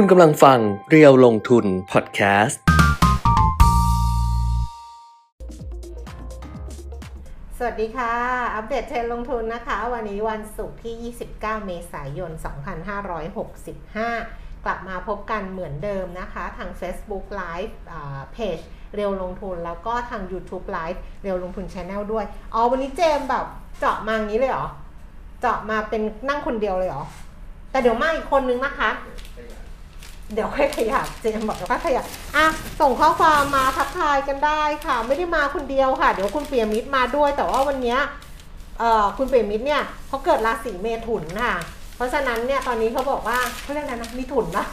คุณกำลังฟังเรียวลงทุนพอดแคสต์ สวัสดีค่ะ อัปเดตเทรนด์ลงทุนนะคะ วันนี้วันศุกร์ที่ 29 เมษายน 2565 กลับมาพบกันเหมือนเดิมนะคะ ทาง Facebook Live เพจเรียวลงทุนแล้วก็ทาง YouTube Live เรียวลงทุน Channel ด้วย อ๋อ วันนี้เจมแบบเจาะมาอย่างนี้เลยเหรอ เจาะมาเป็นนั่งคนเดียวเลยเหรอ แต่เดี๋ยวมาอีกคนนึงนะคะ เดี๋ยวค่อยขยับเจมบอกเดี๋ยวค่อยขยับอะส่งข้อความมาทักทายกันได้ค่ะ ไม่ได้มาคนเดียวค่ะ เดี๋ยวคุณเปียมิตรมาด้วย แต่ว่าวันนี้เอ่อคุณเปียมิตรเนี่ยเขาเกิดราศีเมถุนค่ะ เพราะฉะนั้นเนี่ยตอนนี้เขาบอกว่าเขาเรียกอะไรนะมีถุนนะ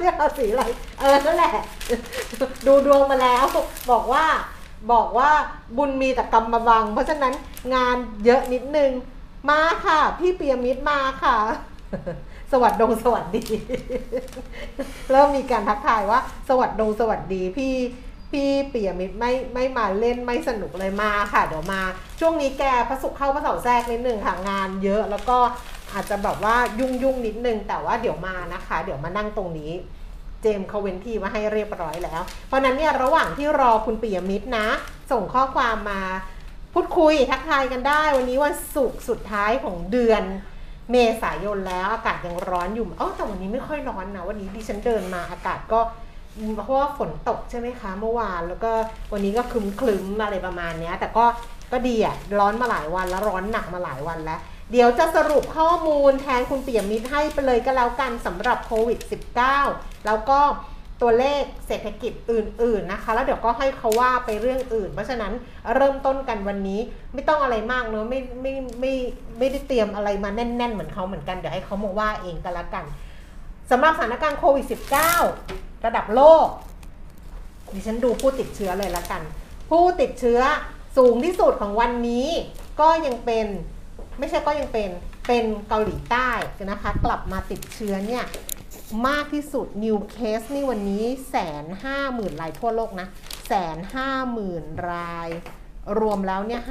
เรียกราศีอะไรเออนั่นแหละ ดูดวงมาแล้ว บอกว่าบอกว่าบุญมีแต่กรรมมาบัง เพราะฉะนั้นงานเยอะนิดนึงมาค่ะ พี่เปียมิตรมาค่ะ สวัสดงสวัสดี เริ่มมีการทักทายว่า สวัสดงสวัสดีพี่พี่เปียมิตรไม่ไม่มาเล่นไม่สนุกเลยมาค่ะ เดี๋ยวมา ช่วงนี้แกพระศุกร์เข้าพระเสาแทรกนิดนึงค่ะงานเยอะแล้วก็อาจจะแบบว่ายุ่งยุ่งนิดนึง แต่ว่าเดี๋ยวมานะคะ เดี๋ยวมานั่งตรงนี้ เจมเขาเว้นที่มาให้เรียบร้อยแล้ว เพราะนั้นเนี่ยระหว่างที่รอคุณปิยมิตรนะ ส่งข้อความมาพูดคุยทักทายกันได้ วันนี้วันศุกร์สุดท้ายของเดือน เมษายนแล้วอากาศยังร้อนอยู่อ๋อแต่วันนี้ไม่ค่อยร้อนนะ วันนี้ดิฉันเดินมาอากาศก็เพราะว่าฝนตกใช่ไหมคะ เมื่อวานแล้วก็วันนี้ก็คลึ้มๆอะไรประมาณนี้แต่ก็ก็ดีอะร้อนมาหลายวันแล้วร้อนหนักมาหลายวันแล้ว เดี๋ยวจะสรุปข้อมูลแทนคุณเปี่ยมมิตรให้ไปเลยก็แล้วกันสำหรับโควิด -19 แล้วก็ ตัวเลขเศรษฐกิจอื่น ๆนะคะ แล้วเดี๋ยวก็ให้เขาว่าไปเรื่องอื่น เพราะฉะนั้นเริ่มต้นกันวันนี้ไม่ต้องอะไรมากเนอะไม่ไม่ไม่ไม่ได้เตรียมอะไรมาแน่น ๆ เหมือนเขาเหมือนกันเดี๋ยวให้เขามาว่าเองก็แล้วกันสำหรับสถานการณ์โควิด -19 ระดับโลกดิฉันดูผู้ติดเชื้อเลยละกัน ผู้ติดเชื้อสูงที่สุดของวันนี้ก็ยังเป็นไม่ใช่ก็ยังเป็นเป็นเกาหลีใต้นะคะ กลับมาติดเชื้อเนี่ย มากที่สุด New Case นี่วันนี้แสนห้าหมื่นรายทั่วโลกนะแสนห้าหมื่นราย รวมแล้วเนี่ย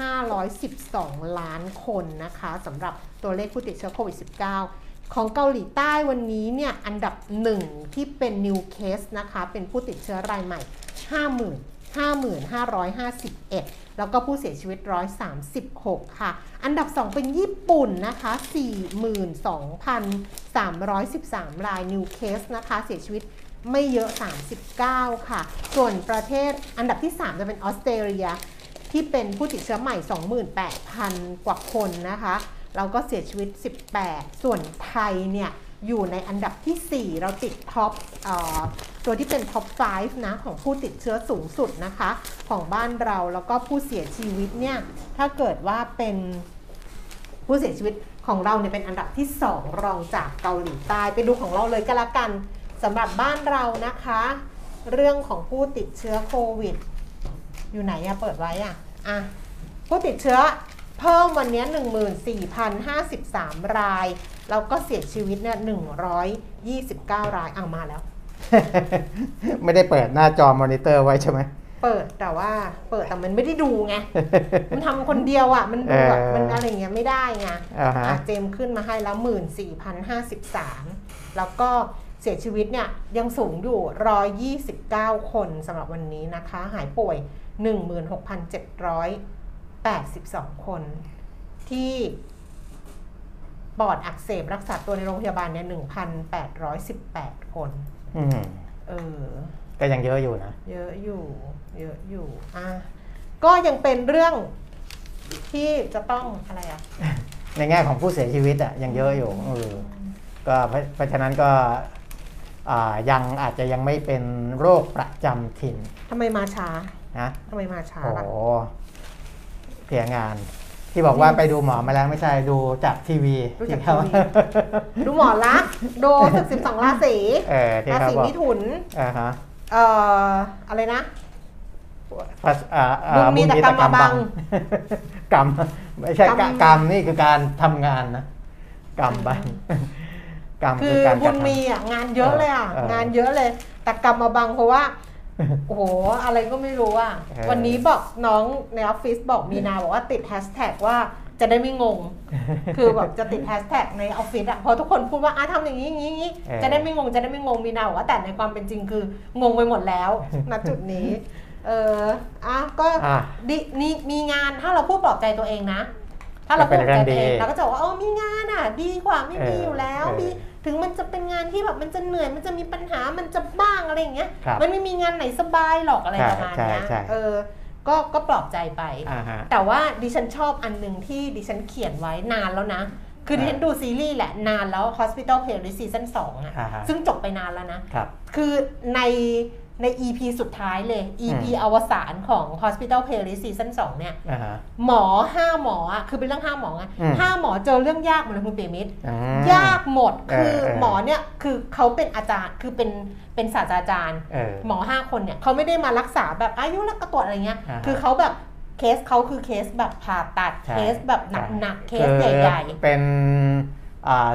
512 ล้านคนนะคะสำหรับตัวเลขผู้ติดเชื้อโควิด -19 ของเกาหลีใต้วันนี้เนี่ยอันดับหนึ่งที่เป็น New Case นะคะ เป็นผู้ติดเชื้อรายใหม่ 50,000 55,551 แล้วก็ผู้เสียชีวิต 136 ค่ะ อันดับ 2 เป็นญี่ปุ่นนะคะ 42,313 ราย New Case นะคะ เสียชีวิตไม่เยอะ 39 ค่ะ ส่วนประเทศอันดับที่ 3 จะเป็นออสเตรเลีย ที่เป็นผู้ติดเชื้อใหม่ 28,000 กว่าคนนะคะ แล้วก็เสียชีวิต 18 ส่วนไทยเนี่ย อยู่ในอันดับที่ 4 เราติด top ตัวที่เป็น top 5 นะ ของผู้ติดเชื้อสูงสุดนะคะ ของบ้านเราแล้วก็ผู้เสียชีวิตเนี่ย ถ้าเกิดว่าเป็นผู้เสียชีวิตของเราเนี่ยเป็นอันดับที่ 2 รองจากเกาหลีใต้ไปดูของเราเลยก็แล้วกันสำหรับบ้านเรานะคะ เรื่องของผู้ติดเชื้อโควิด อยู่ไหนอะเปิดไว้อะอะผู้ติดเชื้อเพิ่มวันนี้ 14,053 ราย แล้วก็เสียชีวิตเนี่ย129 รายเอามาแล้ว ไม่ได้เปิดหน้าจอมอนิเตอร์ไว้ใช่ไหมเปิดแต่ว่าเปิดแต่มันไม่ได้ดูไง มันทำคนเดียวอะ มันดูแบบเออมันอะไรเงี้ยไม่ได้ไงอ่าฮะอะเจมส์ขึ้นมาให้แล้วหมื่นสี่พันห้าสิบสามแล้วก็เสียชีวิตเนี่ยยังสูงอยู่ร้อยยี่สิบเก้าคนสำหรับวันนี้นะคะ หายป่วยหนึ่งหมื่นหกพันเจ็ดร้อยแปดสิบสองคน ที่ ปอดอักเสบรักษาตัวในโรงพยาบาลเนี่ยหนึ่งพันแปดร้อยสิบแปดคนอืมเออ ก็ยังเยอะอยู่นะ เยอะอยู่ เยอะอยู่ อะ ก็ยังเป็นเรื่องที่จะต้องอะไรอะ ในแง่ของผู้เสียชีวิตอะยังเยอะอยู่เออก็เพราะเพราะฉะนั้นก็อ่ายังอาจจะยังไม่เป็นโรคประจำถิ่นทำไมมาช้านะทำไมมาช้าโอ้ล่ะโหเพียงาน ที่บอกว่าไปดูหมอมาแล้วไม่ใช่ดูจากทีวีดูจากที่เขาทีวีดูหมอลักษณ์ดูศึกสิบสองราศีเออที่ราเขาศีบอกมิถุนอ่าฮะเอ่ออะไรนะภาษอ่าอ่าบุญมีแต่กรรมบังกรรมไม่ใช่กรรมกรรมนี่คือการทำงานนะกรรมบังกรรมคืคืออการกบุระญทำมีอะงานเยอะเลยอะเอองานเยอะเลย แต่กรรมมาบังเพราะว่า โอ้โห อะไรก็ไม่รู้อะเออวันนี้บอกน้องในออฟฟิศบอกมีนาบอกว่าติดแฮชแท็กว่าจะได้ไม่งง คือแบบจะติดแฮชแท็กในออฟฟิศอะพอทุกคนพูดว่าอะทำอย่างนี้อย่างนี้อย่างนี้เออจะได้ไม่งง จะได้ไม่งง มีนาบอกว่าแต่ในความเป็นจริงคืองงไปหมดแล้วณจุดนี้ เอออะก็อะดินี่มีงานถ้าเราพูดปลอบใจตัวเองนะ ถ้าเราพูดปลอบใจตัวเองก็เป็นเรื่องดีเราก็จะบอกว่าเออมีงานอะ ดีกว่าไม่มีเอออยู่แล้วเออมี ถึงมันจะเป็นงานที่แบบมันจะเหนื่อยมันจะมีปัญหามันจะบ้างอะไรอย่างเงี้ยครับมันไม่มีงานไหนสบายหรอกอะไรใช่ประมาณเนี้ยใช่ใช่เออก็ก็ปลอบใจไปอ่าฮะแต่ว่าดิฉันชอบอันหนึ่งที่ดิฉันเขียนไว้นานแล้วนะ คือดิฉันดูซีรีส์แหละนานแล้ว Hospital Playlist Season 2อะอ่าฮะซึ่งจบไปนานแล้วนะครับคือใน ใน EP สุดท้ายเลย EP อืมอวสานของ Hospital Playlist Season 2 เนี่ยอ่าฮะหมอห้าหมออะคือเป็นเรื่องห้าหมอไงอืมห้าหมอเจอเรื่องยากหมดเลยคุณเปียมิตรอืมยากหมดเออคือเออหมอเนี่ยคือเขาเป็นอาจารย์คือเป็นเป็นศาสตราจารย์เออหมอห้าคนเนี่ยเขาไม่ได้มารักษาแบบอายุรักกระตรวจอะไรเงี้ยอ่าฮะคือเขาแบบเคสเขาคือเคสแบบผ่าตัดใช่เคสแบบหนักๆเคสคือใหญ่เป็นอ่า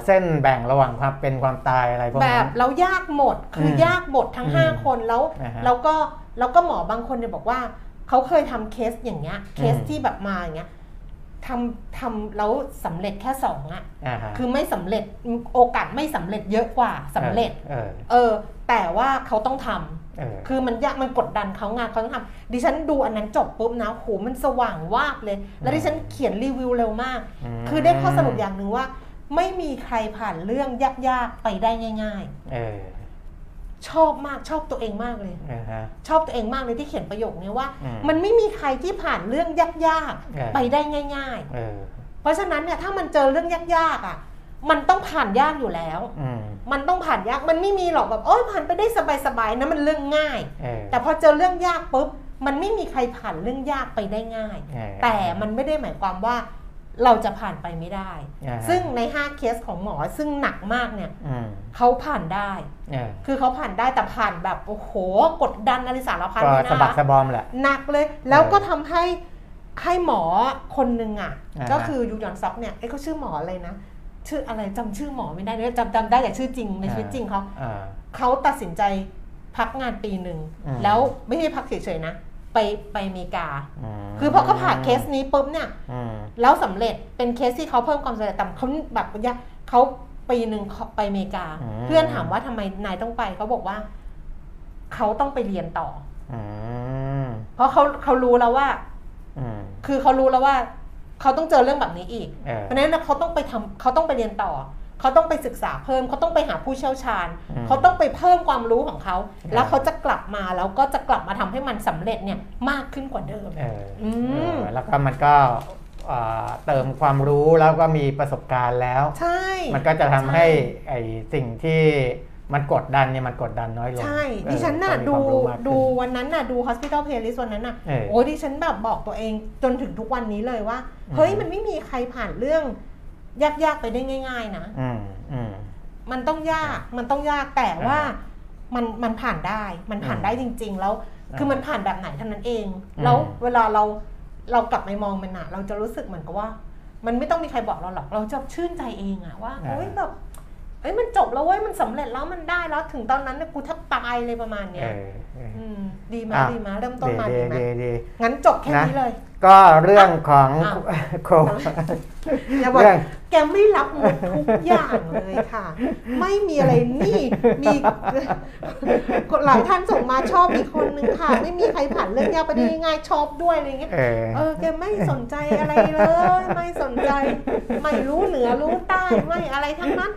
เส้นแบ่งระหว่างความเป็นความตายอะไรพวกๆแบนั้บนแล้วยากหมดคืออมยากหมดทั้งอืม5คนแล้วอ่าฮะแล้วก็แล้วก็หมอบางคนเนี่ยบอกว่าเขาเคยทำเคสอย่างเงี้ยเคสอืมที่แบบมาอย่างเงี้ยทำทำแล้วสำเร็จแค่สองอะอ่าฮะคือไม่สำเร็จโอกาสไม่สำเร็จเยอะกว่าสำเร็จเออเออ แต่ว่าเขาต้องทำเออคือมันยากมันกดดันเขางานเขาต้องทำดิฉันดูอันนั้นจบปุ๊บนะโหมันสว่างวาบเลย แล้วดิฉันเขียนรีวิวเร็วมากมคือได้ข้อสรุปอย่างหนึ่งว่า ไม่มีใครผ่านเรื่องยากๆไปได้ง่าย เออๆ ชอบมากชอบตัวเองมากเลยอ่าฮะ ชอบตัวเองมากเลยที่เขียนประโยคนี้ว่า อืมมันไม่มีใครที่ผ่านเรื่องยากเออ ๆไปได้ง่าย เออ ๆ เพราะฉะนั้นเนี่ยถ้ามันเจอเรื่องยากๆอะ มันต้องผ่านยากอยู่แล้ว อืม มันต้องผ่านยากมันไม่มีหรอกแบบโอ้ยผ่านไปได้สบายๆนะมันเรื่องง่าย เออแต่พอเจอเรื่องยากปุ๊บมันไม่มีใครผ่านเรื่องยากไปได้ง่าย เออแต่มันไม่ได้หมายความว่า เราจะผ่านไปไม่ได้อ่าฮะซึ่งใน 5 เคสของหมอซึ่งหนักมากเนี่ยอืมเขาผ่านได้เออคือเขาผ่านได้แต่ผ่านแบบโอ้โหกดดันอะไรสารพัดก็เลยสะบักนะสะบอมแหละหนักเลย แล้วก็ทำให้ให้หมอคนหนึ่งอะอ่าฮะก็คือยูยอนซอกเนี่ยเอ้ยเขาชื่อหมออะไรนะชื่ออะไรจำชื่อหมอไม่ได้เลยจำจำได้แต่ชื่อจริงในชีวิตจริงเขาอ่าเขาตัดสินใจพักงานปีหนึ่งอืมแล้วไม่ใช่พักเฉยๆนะ ไปไปอเมริกามคือพอเขาผ่านเคสนี้ปุ๊บเนี่ยอืมแล้วสำเร็จเป็นเคสที่เขาเพิ่มความสำเร็จแต่เขาแบบยากเขาปีหนึ่งเขาไปอเมริกา เพื่อนถามว่าทำไมนายต้องไปเขาบอกว่า เขาต้องไปเรียนต่ออืมเพราะเขาเขารู้แล้วว่าอืมคือเขารู้แล้วว่า เขาต้องเจอเรื่องแบบนี้อีกเออเพราะฉะนั้นนะเขาต้องไปทำเขาต้องไปเรียนต่อ เขาต้องไปศึกษาเพิ่มเขาต้องไปหาผู้เชี่ยวชาญอืมเขาต้องไปเพิ่มความรู้ของเขาออแล้วเขาจะกลับมาแล้วก็จะกลับมาทำให้มันสำเร็จเนี่ยมากขึ้นกว่าเดิมเอออมเออแล้วก็มันก็อ่าเติมความรู้แล้วก็มีประสบการณ์แล้ว ใช่ มันก็จะทำให้ช่ไอ้สิ่งที่มันกดดันเนี่ยมันกดดันน้อยลง ใช่เออดิฉันน่ะก็ดูมีความรู้มากขึ้นดูวันนั้นน่ะดู hospital playlist วันนั้นน่ะเออโอ้ดิฉันแบบบอกตัวเองจนถึงทุกวันนี้เลยว่าอืมเฮ้ยมันไม่มีใครผ่านเรื่อง ยากๆไปได้ง่าย ๆ นะอืมอืมมันต้องยากมันต้องยากแต่ว่ามันมันผ่านได้มันผ่านอืมได้จริง ๆ แล้วอ่าคือมันผ่านแบบไหนเท่านั้นเองอืมแล้วเวลาเราเรากลับไปมองมันอะเราจะรู้สึกเหมือนกับว่า มันไม่ต้องมีใครบอกเราหรอกเราจะชื่นใจเองอะว่าเฮ้ยแบบเอ้ยมันจบแล้วเว้ยมันสำเร็จแล้วมันได้แล้วถึงตอนนั้นเนี่ยกูแทบตายเลยประมาณเอเนี้ยอเอออืม ดีไหมอะดีไหมเริ่มต้นดีมาดีดีไหมดีดีงั้นจบแค่นะนี้เลย ก็เรื่องของอ้าวโคอย่าบอกเรื่องแกไม่รับหมดทุกอย่างเลยค่ะ ไม่มีอะไรนี่มีหลายท่านส่งมาชอบอีกคนนึงค่ะ ไม่มีใครผ่านเรื่องยากไปได้ง่ายๆชอบด้วยอะไรเงี้ยเออเออแกไม่สนใจอะไรเลย ไม่สนใจ ไม่รู้เหนือรู้ใต้ไม่อะไรทั้งนั้น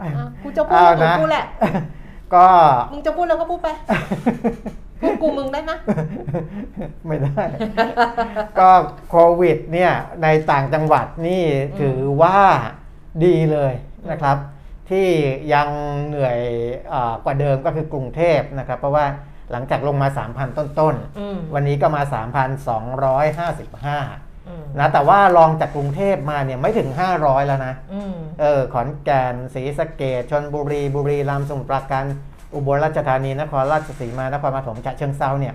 อะกูจะพูดเอาของนะกูแหละ ก็มึงจะพูดแล้วก็พูดไปพูดกูมึงได้ไหมไม่ได้ ก็โควิดเนี่ยในต่างจังหวัดนี่อืมถือว่าดีเลยนะครับ ที่ยังเหนื่อยเออกว่าเดิมก็คือกรุงเทพนะครับ เพราะว่าหลังจากลงมา 3,000 ต้นอืมๆวันนี้ก็มา 3,255อืม นะแต่ว่ารองจากกรุงเทพมาเนี่ยไม่ถึง 500 แล้วนะอืมเออขอนแก่นศรีสะเกษชลบุรี บุรีรัมย์สมุทรปราการอุบลราชธานีนครราชสีมานครปฐมฉะเชิงเทราเนี่ย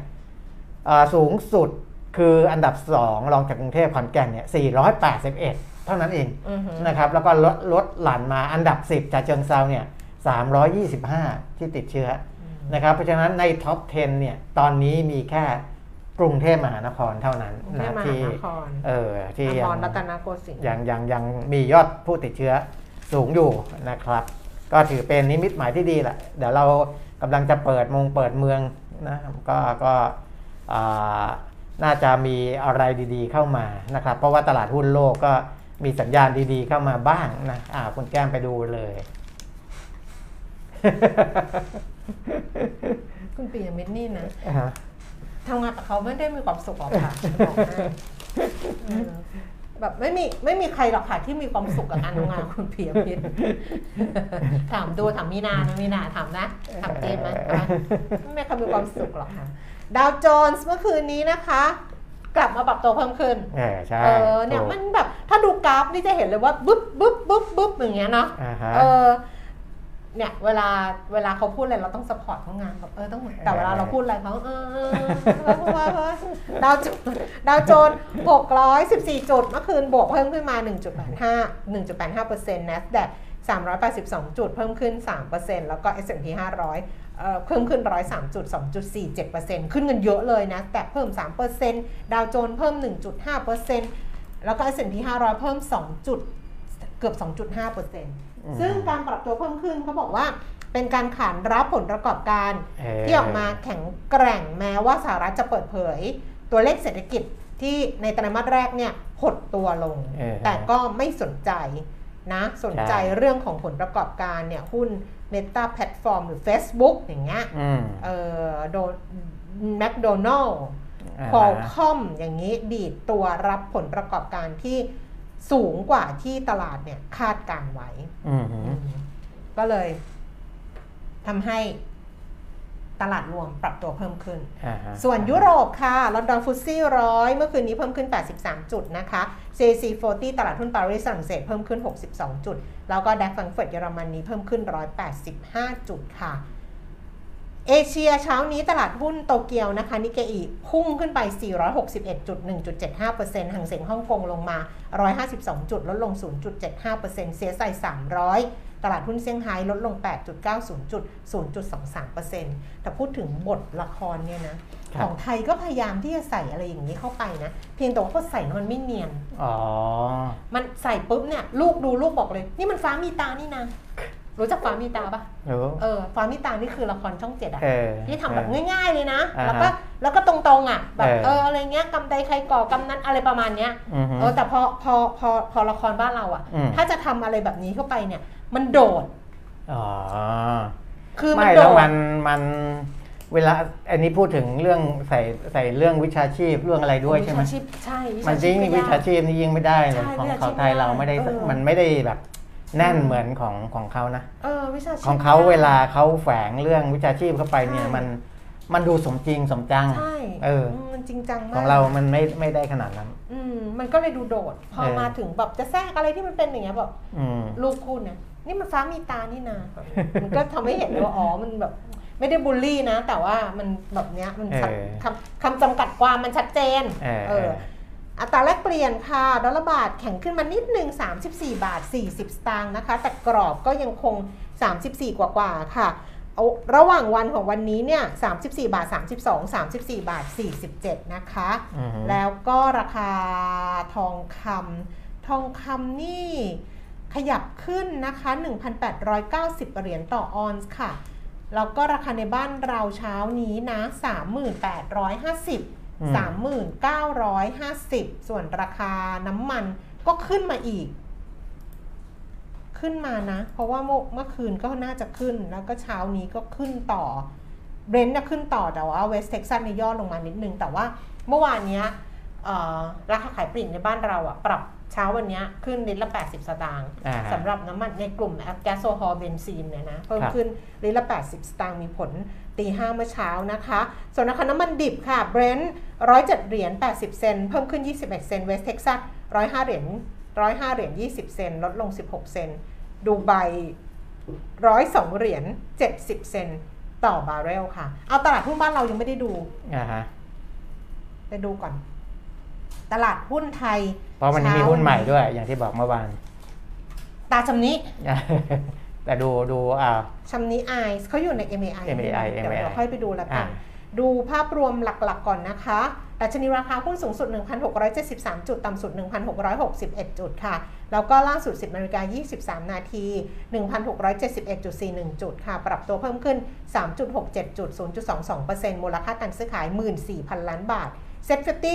อ่าสูงสุดคืออันดับ 2 รองจากกรุงเทพขอนแก่นเนี่ย481 เท่านั้นเองอืมนะครับแล้วก็ลดลดหลั่นมาอันดับ 10ฉะเชิงเทราเนี่ย325 ที่ติดเชื้อนะครับเพราะฉะนั้นใน top 10 เนี่ยตอนนี้มีแค่ กรุงเทพมหานครเท่านั้นกรุงเทนะพมหาที่นครเออที่อยัมรรัตนโกสินทร์ยังยังยังมียอดผู้ติดเชื้อสูงอยู่นะครับ ก็ถือเป็นนิมิตหมายที่ดีแหละเดี๋ยวเรากำลังจะเปิดมงเปิดเมืองนะก็ก็อ่าน่าจะมีอะไรดีๆเข้ามานะครับ เพราะว่าตลาดหุ้นโลกก็มีสัญญาณดีๆเข้ามาบ้างนะอ่าคุณแก้มไปดูเลย คุณปียมิตรนี่นะอ่าฮะ ทำงานกับเขาไม่ได้มีความสุขหรอกค่ะจะบอกให้เออแบบไม่มีไม่มีใครหรอกค่ะที่มีความสุขกับการทำงานกับคุณปียมิตรถามดูถามมีนานะมีนาถามนะถามเจมส์ไหมอะไม่มีใครมีความสุขหรอกค่ะ ดาวโจนส์เมื่อคืนนี้นะคะ กลับมาปรับตัวเพิ่มขึ้นเออใช่เออเนี่ยถูกมันแบบถ้าดูกราฟนี่จะเห็นเลยว่าบึ๊บบึ๊บบึ๊บบึ๊บอย่างเงี้ยเนาะ อ่าฮะ เออ เนี่ยเวลาเวลาเขาพูดอะไรเราต้อง support เขาไงแบบเออต้องแต่เวลาเราพูดอะไรเขาเออดาวจุดดาวโจนส์หกร้อยสิบสี่จุดเมื่อคืนบวกเพิ่มขึ้นมาหนึ่งจุดแปดห้าหนึ่งจุดแปดห้าเปอร์เซ็นต์ NASDAQ 382 จุดเพิ่มขึ้น 3%แล้วก็ S&P 500เอ่อเพิ่มขึ้น 103จุด2.47%ขึ้นเงินเยอะเลยนะ แต่เพิ่ม 3%ดาวโจนส์เพิ่ม 1.5%แล้วก็ S&P 500 เพิ่ม 2 จุดเกือบ 2.5% ซ็นต์อืมซึ่งการปรับตัวเพิ่มขึ้นเขาบอกว่าเป็นการขานรับผลประกอบการเอ่อที่ออกมาแข็งแกร่งแม้ว่าสหรัฐจะเปิดเผย ตัวเลขเศรษฐกิจที่ในไตรมาสแรกเนี่ยหดตัวลงเออแต่ก็ไม่สนใจนะสนใจใช่เรื่องของผลประกอบการเนี่ยหุ้น Meta Platform หรือ Facebook อย่างเงี้ยอืมเออโดแมคโดนัลล์อ่าคอลฮะคอมอย่างนี้ดีดตัวรับผลประกอบการที่ สูงกว่าที่ตลาดเนี่ยคาดการไว้อืมฮึก็เลยทำให้ตลาดรวมปรับตัวเพิ่มขึ้นอ่าฮะส่วนยุโรปค่ะ ลอนดอนฟุตซี่ร้อยเมื่อคืนนี้เพิ่มขึ้น 83 จุดนะคะ CAC 40 ตลาดหุ้นปารีสฝรั่งเศสเพิ่มขึ้น 62 จุด แล้วก็แดกฟังเฟิร์ตเยอรมนีเพิ่มขึ้น 185 จุดค่ะ เอเชียเช้านี้ตลาดหุ้นโตเกียวนะคะนิเกอีพุ่งขึ้นไป 461.1.75%ห่างเสียงฮ่องกงลงมา 152 จุด ลดลง 0.75%เสียใส่ 300 ตลาดหุ้นเซี่ยงไฮ้ลดลง 8.90 จุด 0.23%แต่พูดถึงบทละครเนี่ยนะครับของไทยก็พยายามที่จะใส่อะไรอย่างนี้เข้าไปนะ เพียงแต่ว่าพอใส่แล้วมันไม่เนียน อ๋อ มันใส่ปุ๊บเนี่ยลูกดูลูกบอกเลย นี่มันฟ้ามีตานี่นะ รู้จักฟ้ามีตาปะรู้เออฟ้ามีตานี่คือละครช่องเจ็ดอะเออที่ทำแบบเออง่าย ๆเลยนะอ่าฮะแล้วก็แล้วก็ตรงๆอะแบบเออเอออะไรเงี้ยกำใดใครก่อกำนั้นอะไรประมาณเนี้ยอือฮึเออแต่พอพอพอพอละครบ้านเราอะอืมถ้าจะทำอะไรแบบนี้เข้าไปเนี่ย มันโดดอ๋อคือมันไม่โดแล้วดมันมันเวลาอันนี้พูดถึงเรื่องใส่ใส่เรื่องวิชาชีพเรื่องอะไรด้วยใช่ไหมวิชาชีพใช่วิมันชาจริชีงพวิไม่ชายากชีพนี่ยิ่งไม่ได้เลยใช่ของวิชาของชีพไทยเราไม่ได้ไม่ได้เออมันไม่ได้แบบ แน่นอืมเหมือนของของเขานะเออวิชาชีพของเขาไม่ได้เวลาเขาแฝงเรื่องวิชาชีพเข้าไปเนี่ยใช่มันมันดูสมจริงสมจังใช่เออมมันจริงจังมากของเรามันไม่ไม่ได้ขนาดนั้น อืมมันก็เลยดูโดด พอเออมาถึงแบบจะแทรกอะไรที่มันเป็นอย่างเงี้ยแบบอืมลูกพูดเนี่ยนี่มันฟ้ามีตานี่นามันก็ทำให้เห็นเลยว่าอ๋อมันแบบไม่ได้บูลลี่นะ แต่ว่ามันแบบเนี้ยมันชัดเออคำคำจำกัดความมันชัดเจน เออเอออัตราแลกเปลี่ยนค่ะ ดอลลาร์บาทแข็งขึ้นมานิดหนึ่ง34 บาท 40 สตางค์นะคะ แต่กรอบก็ยังคง 34 กว่ากว่าๆค่ะเอาระหว่างวันของวันนี้เนี่ย 34 บาท 32 34 บาท 47 นะคะอือฮึแล้วก็ราคาทองคำทองคำนี่ขยับขึ้นนะคะ 1,890 เหรียญต่อออนซ์ค่ะ แล้วก็ราคาในบ้านเราเช้านี้นะ 3,850อืม 3,950 ส่วนราคาน้ำมันก็ขึ้นมาอีก ขึ้นมานะ เพราะว่าเมื่อเมื่อคืนก็น่าจะขึ้นแล้วก็เช้านี้ก็ขึ้นต่อเบรนท์น่ะขึ้นต่อแต่ว่าเวสต์เท็กซัสเนี่ยย่อลงมานิดนึง แต่ว่าเมื่อวานเนี้ยเอ่อราคาขายปลีกในบ้านเราอะปรับเช้าวันเนี้ยขึ้นลิตรละ 80 สตางค์อ่าฮะสำหรับน้ำมันในกลุ่มแก๊สโซฮอล์เบนซินเนี่ยนะเพิ่มครับขึ้นลิตรละ 80 สตางค์มีผล ตีห้าเมื่อเช้านะคะ ส่วนราคาน้ำมันดิบค่ะเบรนท์ร้อยเจ็ดเหรียญ80เซนต์เพิ่มขึ้น21เซนต์เวสต์เท็กซัสร้อยห้าเหรียญร้อยห้าเหรียญ20เซนต์ลดลง16เซนต์ดูไบร้อยสองเหรียญ70เซนต์ต่อบาร์เรลค่ะ เอาตลาดหุ้นบ้านเรายังไม่ได้ดูอ่าฮะไปดูก่อน ตลาดหุ้นไทย เพราะมันยังมีหุ้นใหม่ด้วย อย่างที่บอกเมื่อวาน ตาชำนิ แต่ดูดูอ่าชำนิไอส์เขาอยู่ใน MAI MAI เดี๋ยว MAI เราค่อยไปดูแล้วกันอ่าดูภาพรวมหลักๆก่อนนะคะดัชนีราคาหุ้นสูงสุด 1,673 จุด ต่ำสุด 1,661 จุดค่ะ แล้วก็ล่าสุด 10นาฬิกา23 นาที 1,671.41 จุดค่ะ ปรับตัวเพิ่มขึ้น 3.67 จุด 0.22%มูลค่าการซื้อขาย 14,000 ล้านบาทเซ็ตฟิ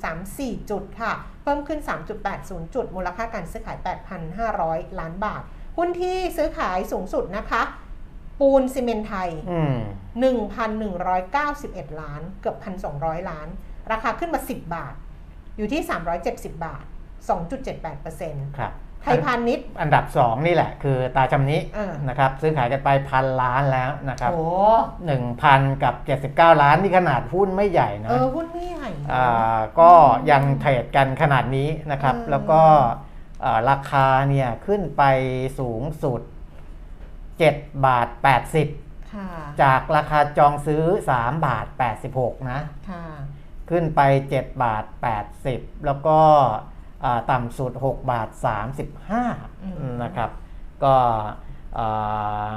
987.34 จุดค่ะ เพิ่มขึ้น 3.80 จุด มูลค่าการซื้อขาย 8,500 ล้านบาท หุ้นที่ซื้อขายสูงสุดนะคะ ปูนซีเมนต์ไทยอืม1,191 ล้าน เกือบ 1,200 ล้าน ราคาขึ้นมา 10 บาท อยู่ที่ 370 บาท 2.78%ครับไทยพาณิชย์อันดับ 2 นี่แหละ คือตาจำนี้เออนะครับ ซื้อขายกันไปพันล้านแล้วนะครับโอ้1,000กับ 79 ล้านนี่ขนาดหุ้นไม่ใหญ่นะเออหุ้นไม่ใหญ่นะอ่าก็ยังเทรดกันขนาดนี้นะครับอืมแล้วก็อ่า ราคาเนี่ยขึ้นไปสูงสุด 7 บาท 80ค่ะจากราคาจองซื้อ 3 บาท 86 นะค่ะขึ้นไป 7 บาท 80 แล้วก็อ่าต่ำสุด 6 บาท 35 นะครับ ก็อ่า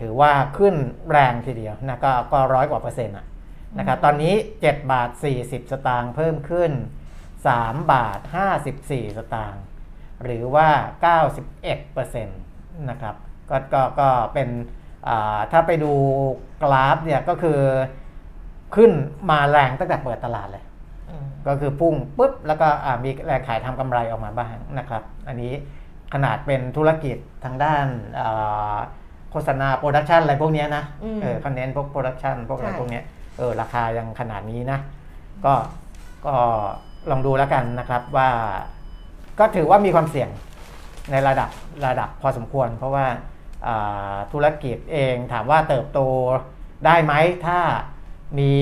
ถือว่าขึ้นแรงทีเดียวนะก็ก็ร้อยกว่าเปอร์เซ็นต์อะนะครับตอนนี้ 7 บาท 40 สตางค์เพิ่มขึ้น 3 บาท 54 สตางค์ หรือว่า 91%นะครับก็ก็ก็เป็นอ่าถ้าไปดูกราฟเนี่ยก็คือขึ้นมาแรงตั้งแต่เปิดตลาดเลยอืมก็คือพุ่งปุ๊บ แล้วก็อ่ามีแรงขายทำกำไรออกมาบ้างนะครับ อันนี้ขนาดเป็นธุรกิจทางด้านอ่าโฆษณา production อะไรพวกเนี้ยนะอืมเออเขาเน้นพวก production พวกอะไรใช่พวกเนี้ยเออราคายังขนาดนี้นะ ก็ก็ลองดูแล้วกันนะครับว่า ก็ถือว่ามีความเสี่ยงในระดับระดับพอสมควร เพราะว่าอ่าธุรกิจเองถามว่าเติบโตได้ไหมถ้ามี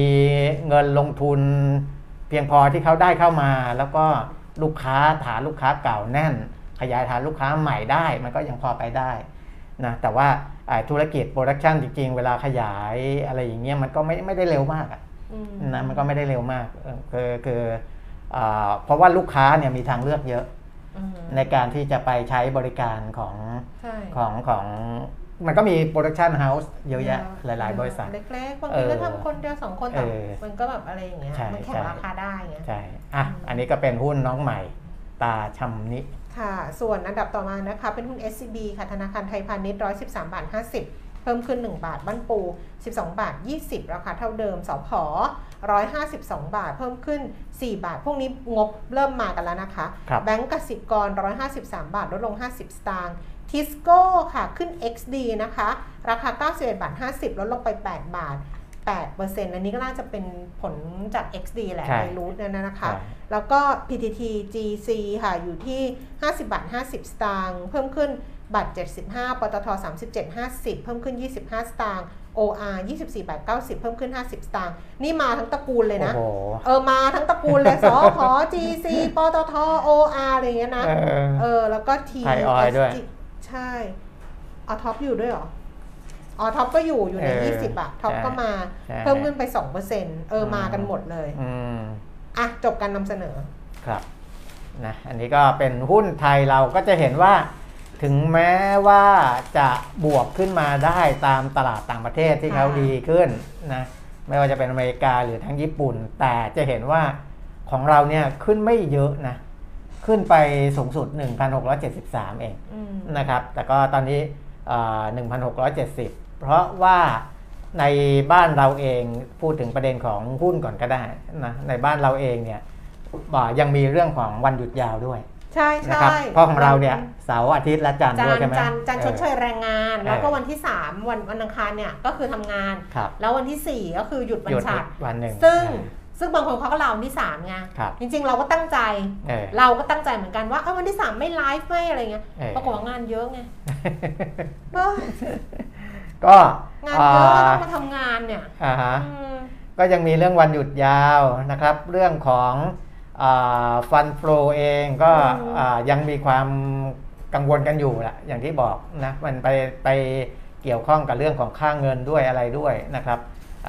เงินลงทุนเพียงพอที่เขาได้เข้ามา แล้วก็ลูกค้าฐานลูกค้าเก่าแน่น ขยายฐานลูกค้าใหม่ได้ มันก็ยังพอไปได้นะแต่ว่าอ่าธุรกิจ production จริงๆ เวลาขยายอะไรอย่างเงี้ยมันก็ไม่ไม่ได้เร็วมากอะอืมนะมันก็ไม่ได้เร็วมากเออคือคืออ่าเพราะว่าลูกค้าเนี่ยมีทางเลือกเยอะอืม ในการที่จะไปใช้บริการของใช่ของของมันก็มี production house เยอะแยะหลาย ๆ บริษัท เล็กๆบางเอทีอก็ทำคนเดียวสองคนแต่เออมันก็แบบอะไรอย่างเงี้ยใช่มันแข่งใช่ราคาได้ไงใช่อะอันนี้ก็เป็นหุ้นน้องใหม่ตาชำนิค่ะ ส่วนอันดับต่อมานะคะ เป็นหุ้น SCB ค่ะธนาคารไทยพาณิชย์113บาท50 เพิ่มขึ้น 1 บาท บ้านปู 12 บาท 20 ราคาเท่าเดิมสพ152 บาท เพิ่มขึ้น 4 บาท พวกนี้งบเริ่มมากันแล้วนะคะครับแบงก์กสิกร 153 บาท ลดลง 50 สตางค์ทิสโก้ค่ะขึ้น XD นะคะ ราคา 91 บาท 50 ลดลงไป 8 บาท 8%อันนี้ก็น่าจะเป็นผลจาก XD แหละใช่ในรูทเนี่ยนะคะใช่แล้วก็ PTT GC ค่ะ อยู่ที่ 50 บาท 50 สตางค์เพิ่มขึ้นบาท 75 ปตท 37 50 เพิ่มขึ้น 25 สตางค์ OR 24บาท90 เพิ่มขึ้น 50 สตางค์นี่มาทั้งตระกูลเลยนะโอ้โหเออมาทั้งตระกูลเลยสข GC ปตท OR อะไรอย่างเงี้ยนะเออเออ แล้วก็ T ไทยออยล์ด้วย ใช่เอา TOP อยู่ด้วยเหรออ๋อ TOP ก็อยู่อยู่ในเออ20อะ TOP ใช่ก็มาใช่เพิ่มขึ้นไป 2%เออมากันหมดเลยอืมอะจบการนำเสนอครับนะอันนี้ก็เป็นหุ้นไทยเราก็จะเห็นว่า ถึงแม้ว่าจะบวกขึ้นมาได้ตามตลาดต่างประเทศที่เขาค่ะดีขึ้นนะไม่ว่าจะเป็นอเมริกาหรือทั้งญี่ปุ่น แต่จะเห็นว่าของเราเนี่ยขึ้นไม่เยอะนะ ขึ้นไปสูงสุด 1,673 เองอืมนะครับ แต่ก็ตอนนี้เอ่อ1,670 เพราะว่าในบ้านเราเองพูดถึงประเด็นของหุ้นก่อนก็ได้นะในบ้านเราเองเนี่ยอ่ายังมีเรื่องของวันหยุดยาวด้วย ใช่นะใช่ครับเพราะของเราเนี่ยเสาร์อาทิตย์และจันทร์จันด้วยทใช่ไหมร์จันทร์จันทร์ชดเชยแรงงานเออแล้วก็วันที่ 3 วันวันอังคารเนี่ยก็คือทำงานครับแล้ววันที่ 4 ก็คือหยุดวัหนยุดฉัดวันหนึ่งซึ่งเออซึ่งบางคนเขาก็ลาวันที่3ไงครับจริง ๆ เราก็ตั้งใจเออเราก็ตั้งใจเหมือนกันว่าเออวันที่ 3 ไม่ไลฟ์ไม่อะไรเงี้ยเออปรากฏว่างานเยอะไงเออก็งานเยอะอ่าต้องมาทำงานเนี่ยอ่าฮะอืมก็ยังมีเรื่องวันหยุดยาวนะครับ เรื่องของ ฟันฟลเองก็อืมอ่ายังมีความกังวลกันอยู่แหละอย่างที่บอกนะมันไปไปเกี่ยวข้องกับเรื่องของค่าเงินด้วยอะไรด้วยนะครับ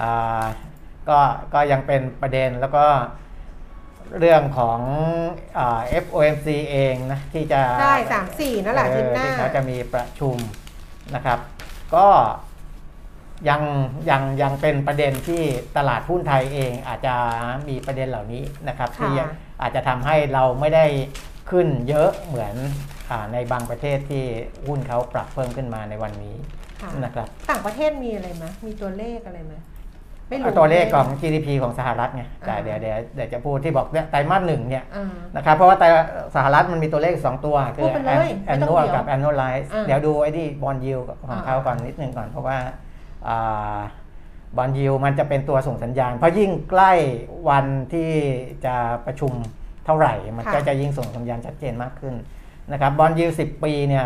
อ่าก็ก็ยังเป็นประเด็นแล้วก็เรื่องของอา FOMC เองนะที่จะใช่สามสี่นั่นแหละเอออาทิตย์หน้าที่เขาจะมีประชุมนะครับ ก็ ยังยังยังเป็นประเด็นที่ตลาดหุ้นไทยเองอาจจะมีประเด็นเหล่านี้นะครับค่ะที่อาจจะทำให้เราไม่ได้ขึ้นเยอะเหมือนอาในบางประเทศที่หุ้นเขาปรับเพิ่มขึ้นมาในวันนี้ค่ะนะครับต่างประเทศมีอะไรไหมมีตัวเลขอะไรไหมไม่รู้ตัวเลขของ GDP ของสหรัฐไงแต่อ่าเดี๋ยวเดี๋ยวเดี๋ยวจะพูดที่บอกเนี่ยไตรมาสหนึ่งเนี่ยอ่านะครับเพราะว่าไตรสหรัฐมันมีตัวเลข 2 ตัวคืพูดไปเลยไม่แอนต้องนวลเดี๋ยวกับ annualize อ่าเดี๋ยวดูไอ้ที่บอลยิวของเขาอ่าก่อนนิดนึงก่อนเพราะว่า บอลยิวมันจะเป็นตัวส่งสัญญาณ เพราะยิ่งใกล้วันที่จะประชุมเท่าไหร่ มันก็จะยิ่งส่งสัญญาณชัดเจนมากขึ้นนะครับบอลยิว10 ปีเนี่ย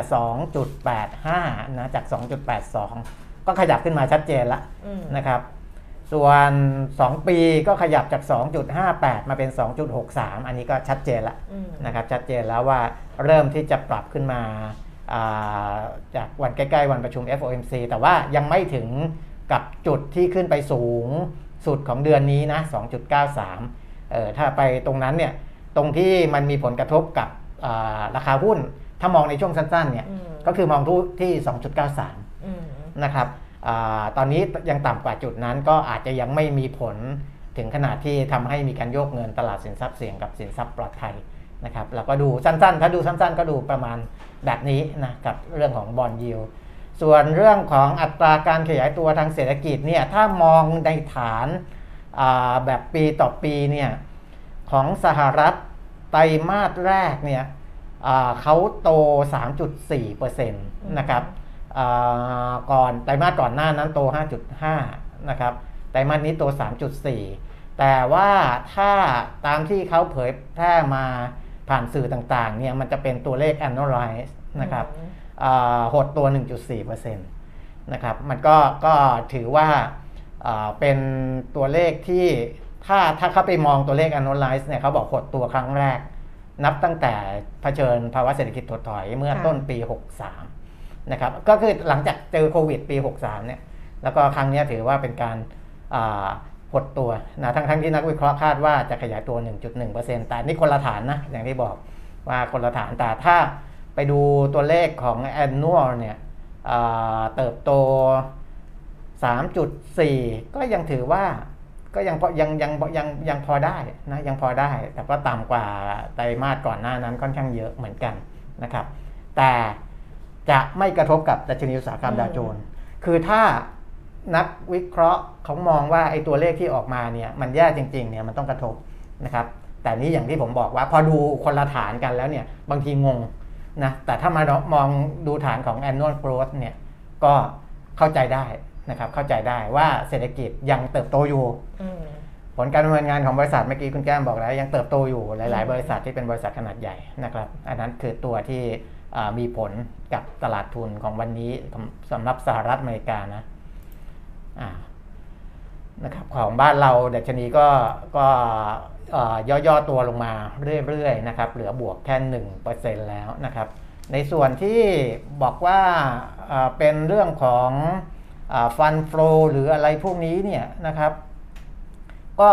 2.85นะจาก 2.82 ก็ขยับขึ้นมาชัดเจนละอืมนะครับส่วน 2 ปีก็ขยับจาก 2.58 มาเป็น 2.63 อันนี้ก็ชัดเจนละอืมนะครับชัดเจนแล้วว่าเริ่มที่จะปรับขึ้นมาอ่า จากวันใกล้ๆวันประชุม FOMC แต่ว่ายังไม่ถึงกับจุดที่ขึ้นไปสูงสุดของเดือนนี้นะ 2.93 เออถ้าไปตรงนั้นเนี่ย ตรงที่มันมีผลกระทบกับอ่าราคาหุ้น ถ้ามองในช่วงสั้นๆเนี่ยอืมก็คือมองทุที่ 2.93อืมนะครับอาตอนนี้ยังต่ำกว่าจุดนั้นก็อาจจะยังไม่มีผลถึงขนาดที่ทำให้มีการโยกเงินตลาดสินทรัพย์เสี่ยงกับสินทรัพย์ปลอดภัย นะครับเราก็ดูสั้นๆ ถ้าดูสั้น ๆ ก็ดูประมาณแบบนี้นะกับเรื่องของบอลยิวส่วนเรื่องของอัตราการขยายตัวทางเศรษฐกิจเนี่ยถ้ามองในฐานาแบบปีต่อปีเนี่ยของสหรัฐไตรมาสแรกเนี่ยเขาโต 3.4%นะครับก่อนไตรมาสก่อนหน้านั้นโต 5.5 นะครับไตรมาสนี้โต 3.4 แต่ว่าถ้าตามที่เขาเผยแพร่มา ผ่านสื่อต่างๆเนี่ยมันจะเป็นตัวเลข annualize นะครับอืมอ่าหดตัว 1.4%นะครับมันก็ก็ถือว่าอ่าเป็นตัวเลขที่ถ้าถ้าเขาไปมองตัวเลข annualize เนี่ยเขาบอกหดตัวครั้งแรก นับตั้งแต่เผชิญภาวะเศรษฐกิจถดถอยเมื่อค่ะต้นปี 63นะครับก็คือหลังจากเจอโควิดปี 63เนี่ยแล้วก็ครั้งเนี้ยถือว่าเป็นการอ่า หดตัวนะทั้งทั้งที่นักวิเคราะห์คาดว่าจะขยายตัว 1.1%แต่นี่คนละฐานนะ อย่างที่บอกว่าคนละฐานแต่ถ้าไปดูตัวเลขของ annual เนี่ยเติบโต 3.4 ก็ยังถือว่าก็ยังพอยังยังยังยังพอได้นะยังพอได้ แต่ก็ต่ำกว่าไตรมาสก่อนหน้านั้นค่อนข้างเยอะเหมือนกันนะครับ แต่จะไม่กระทบกับดัชนีอุตสาหกรรมดาวโจนส์คือถ้านักวิเคราะห์ เขามองว่าไอ้ตัวเลขที่ออกมาเนี่ยมันแย่จริงๆเนี่ยมันต้องกระทบนะครับ แต่นี่อย่างที่ผมบอกว่าพอดูคนละฐานกันแล้วเนี่ยบางทีงงนะแต่ถ้ามามองดูฐานของ annual growth เนี่ยก็เข้าใจได้นะครับเข้าใจได้ว่าเศรษฐกิจยังเติบโตอยู่อืมผลการดำเนินงานของบริษัทเมื่อกี้คุณแก้มบอกแล้ว ยังเติบโตอยู่หลายอืมๆบริษัทที่เป็นบริษัทขนาดใหญ่นะครับ อันนั้นคือตัวที่อ่ามีผลกับตลาดทุนของวันนี้สำหรับสหรัฐอเมริกานะอ่า นะครับของบ้านเราดัชนีก็ก็เอ่อย่อๆตัวลงมาเรื่อยๆนะครับเหลือบวกแค่หนึ่งเปอร์เซ็นแล้วนะครับ ในส่วนที่บอกว่าเป็นเรื่องของฟันฟลูหรืออะไรพวกนี้เนี่ยนะครับก็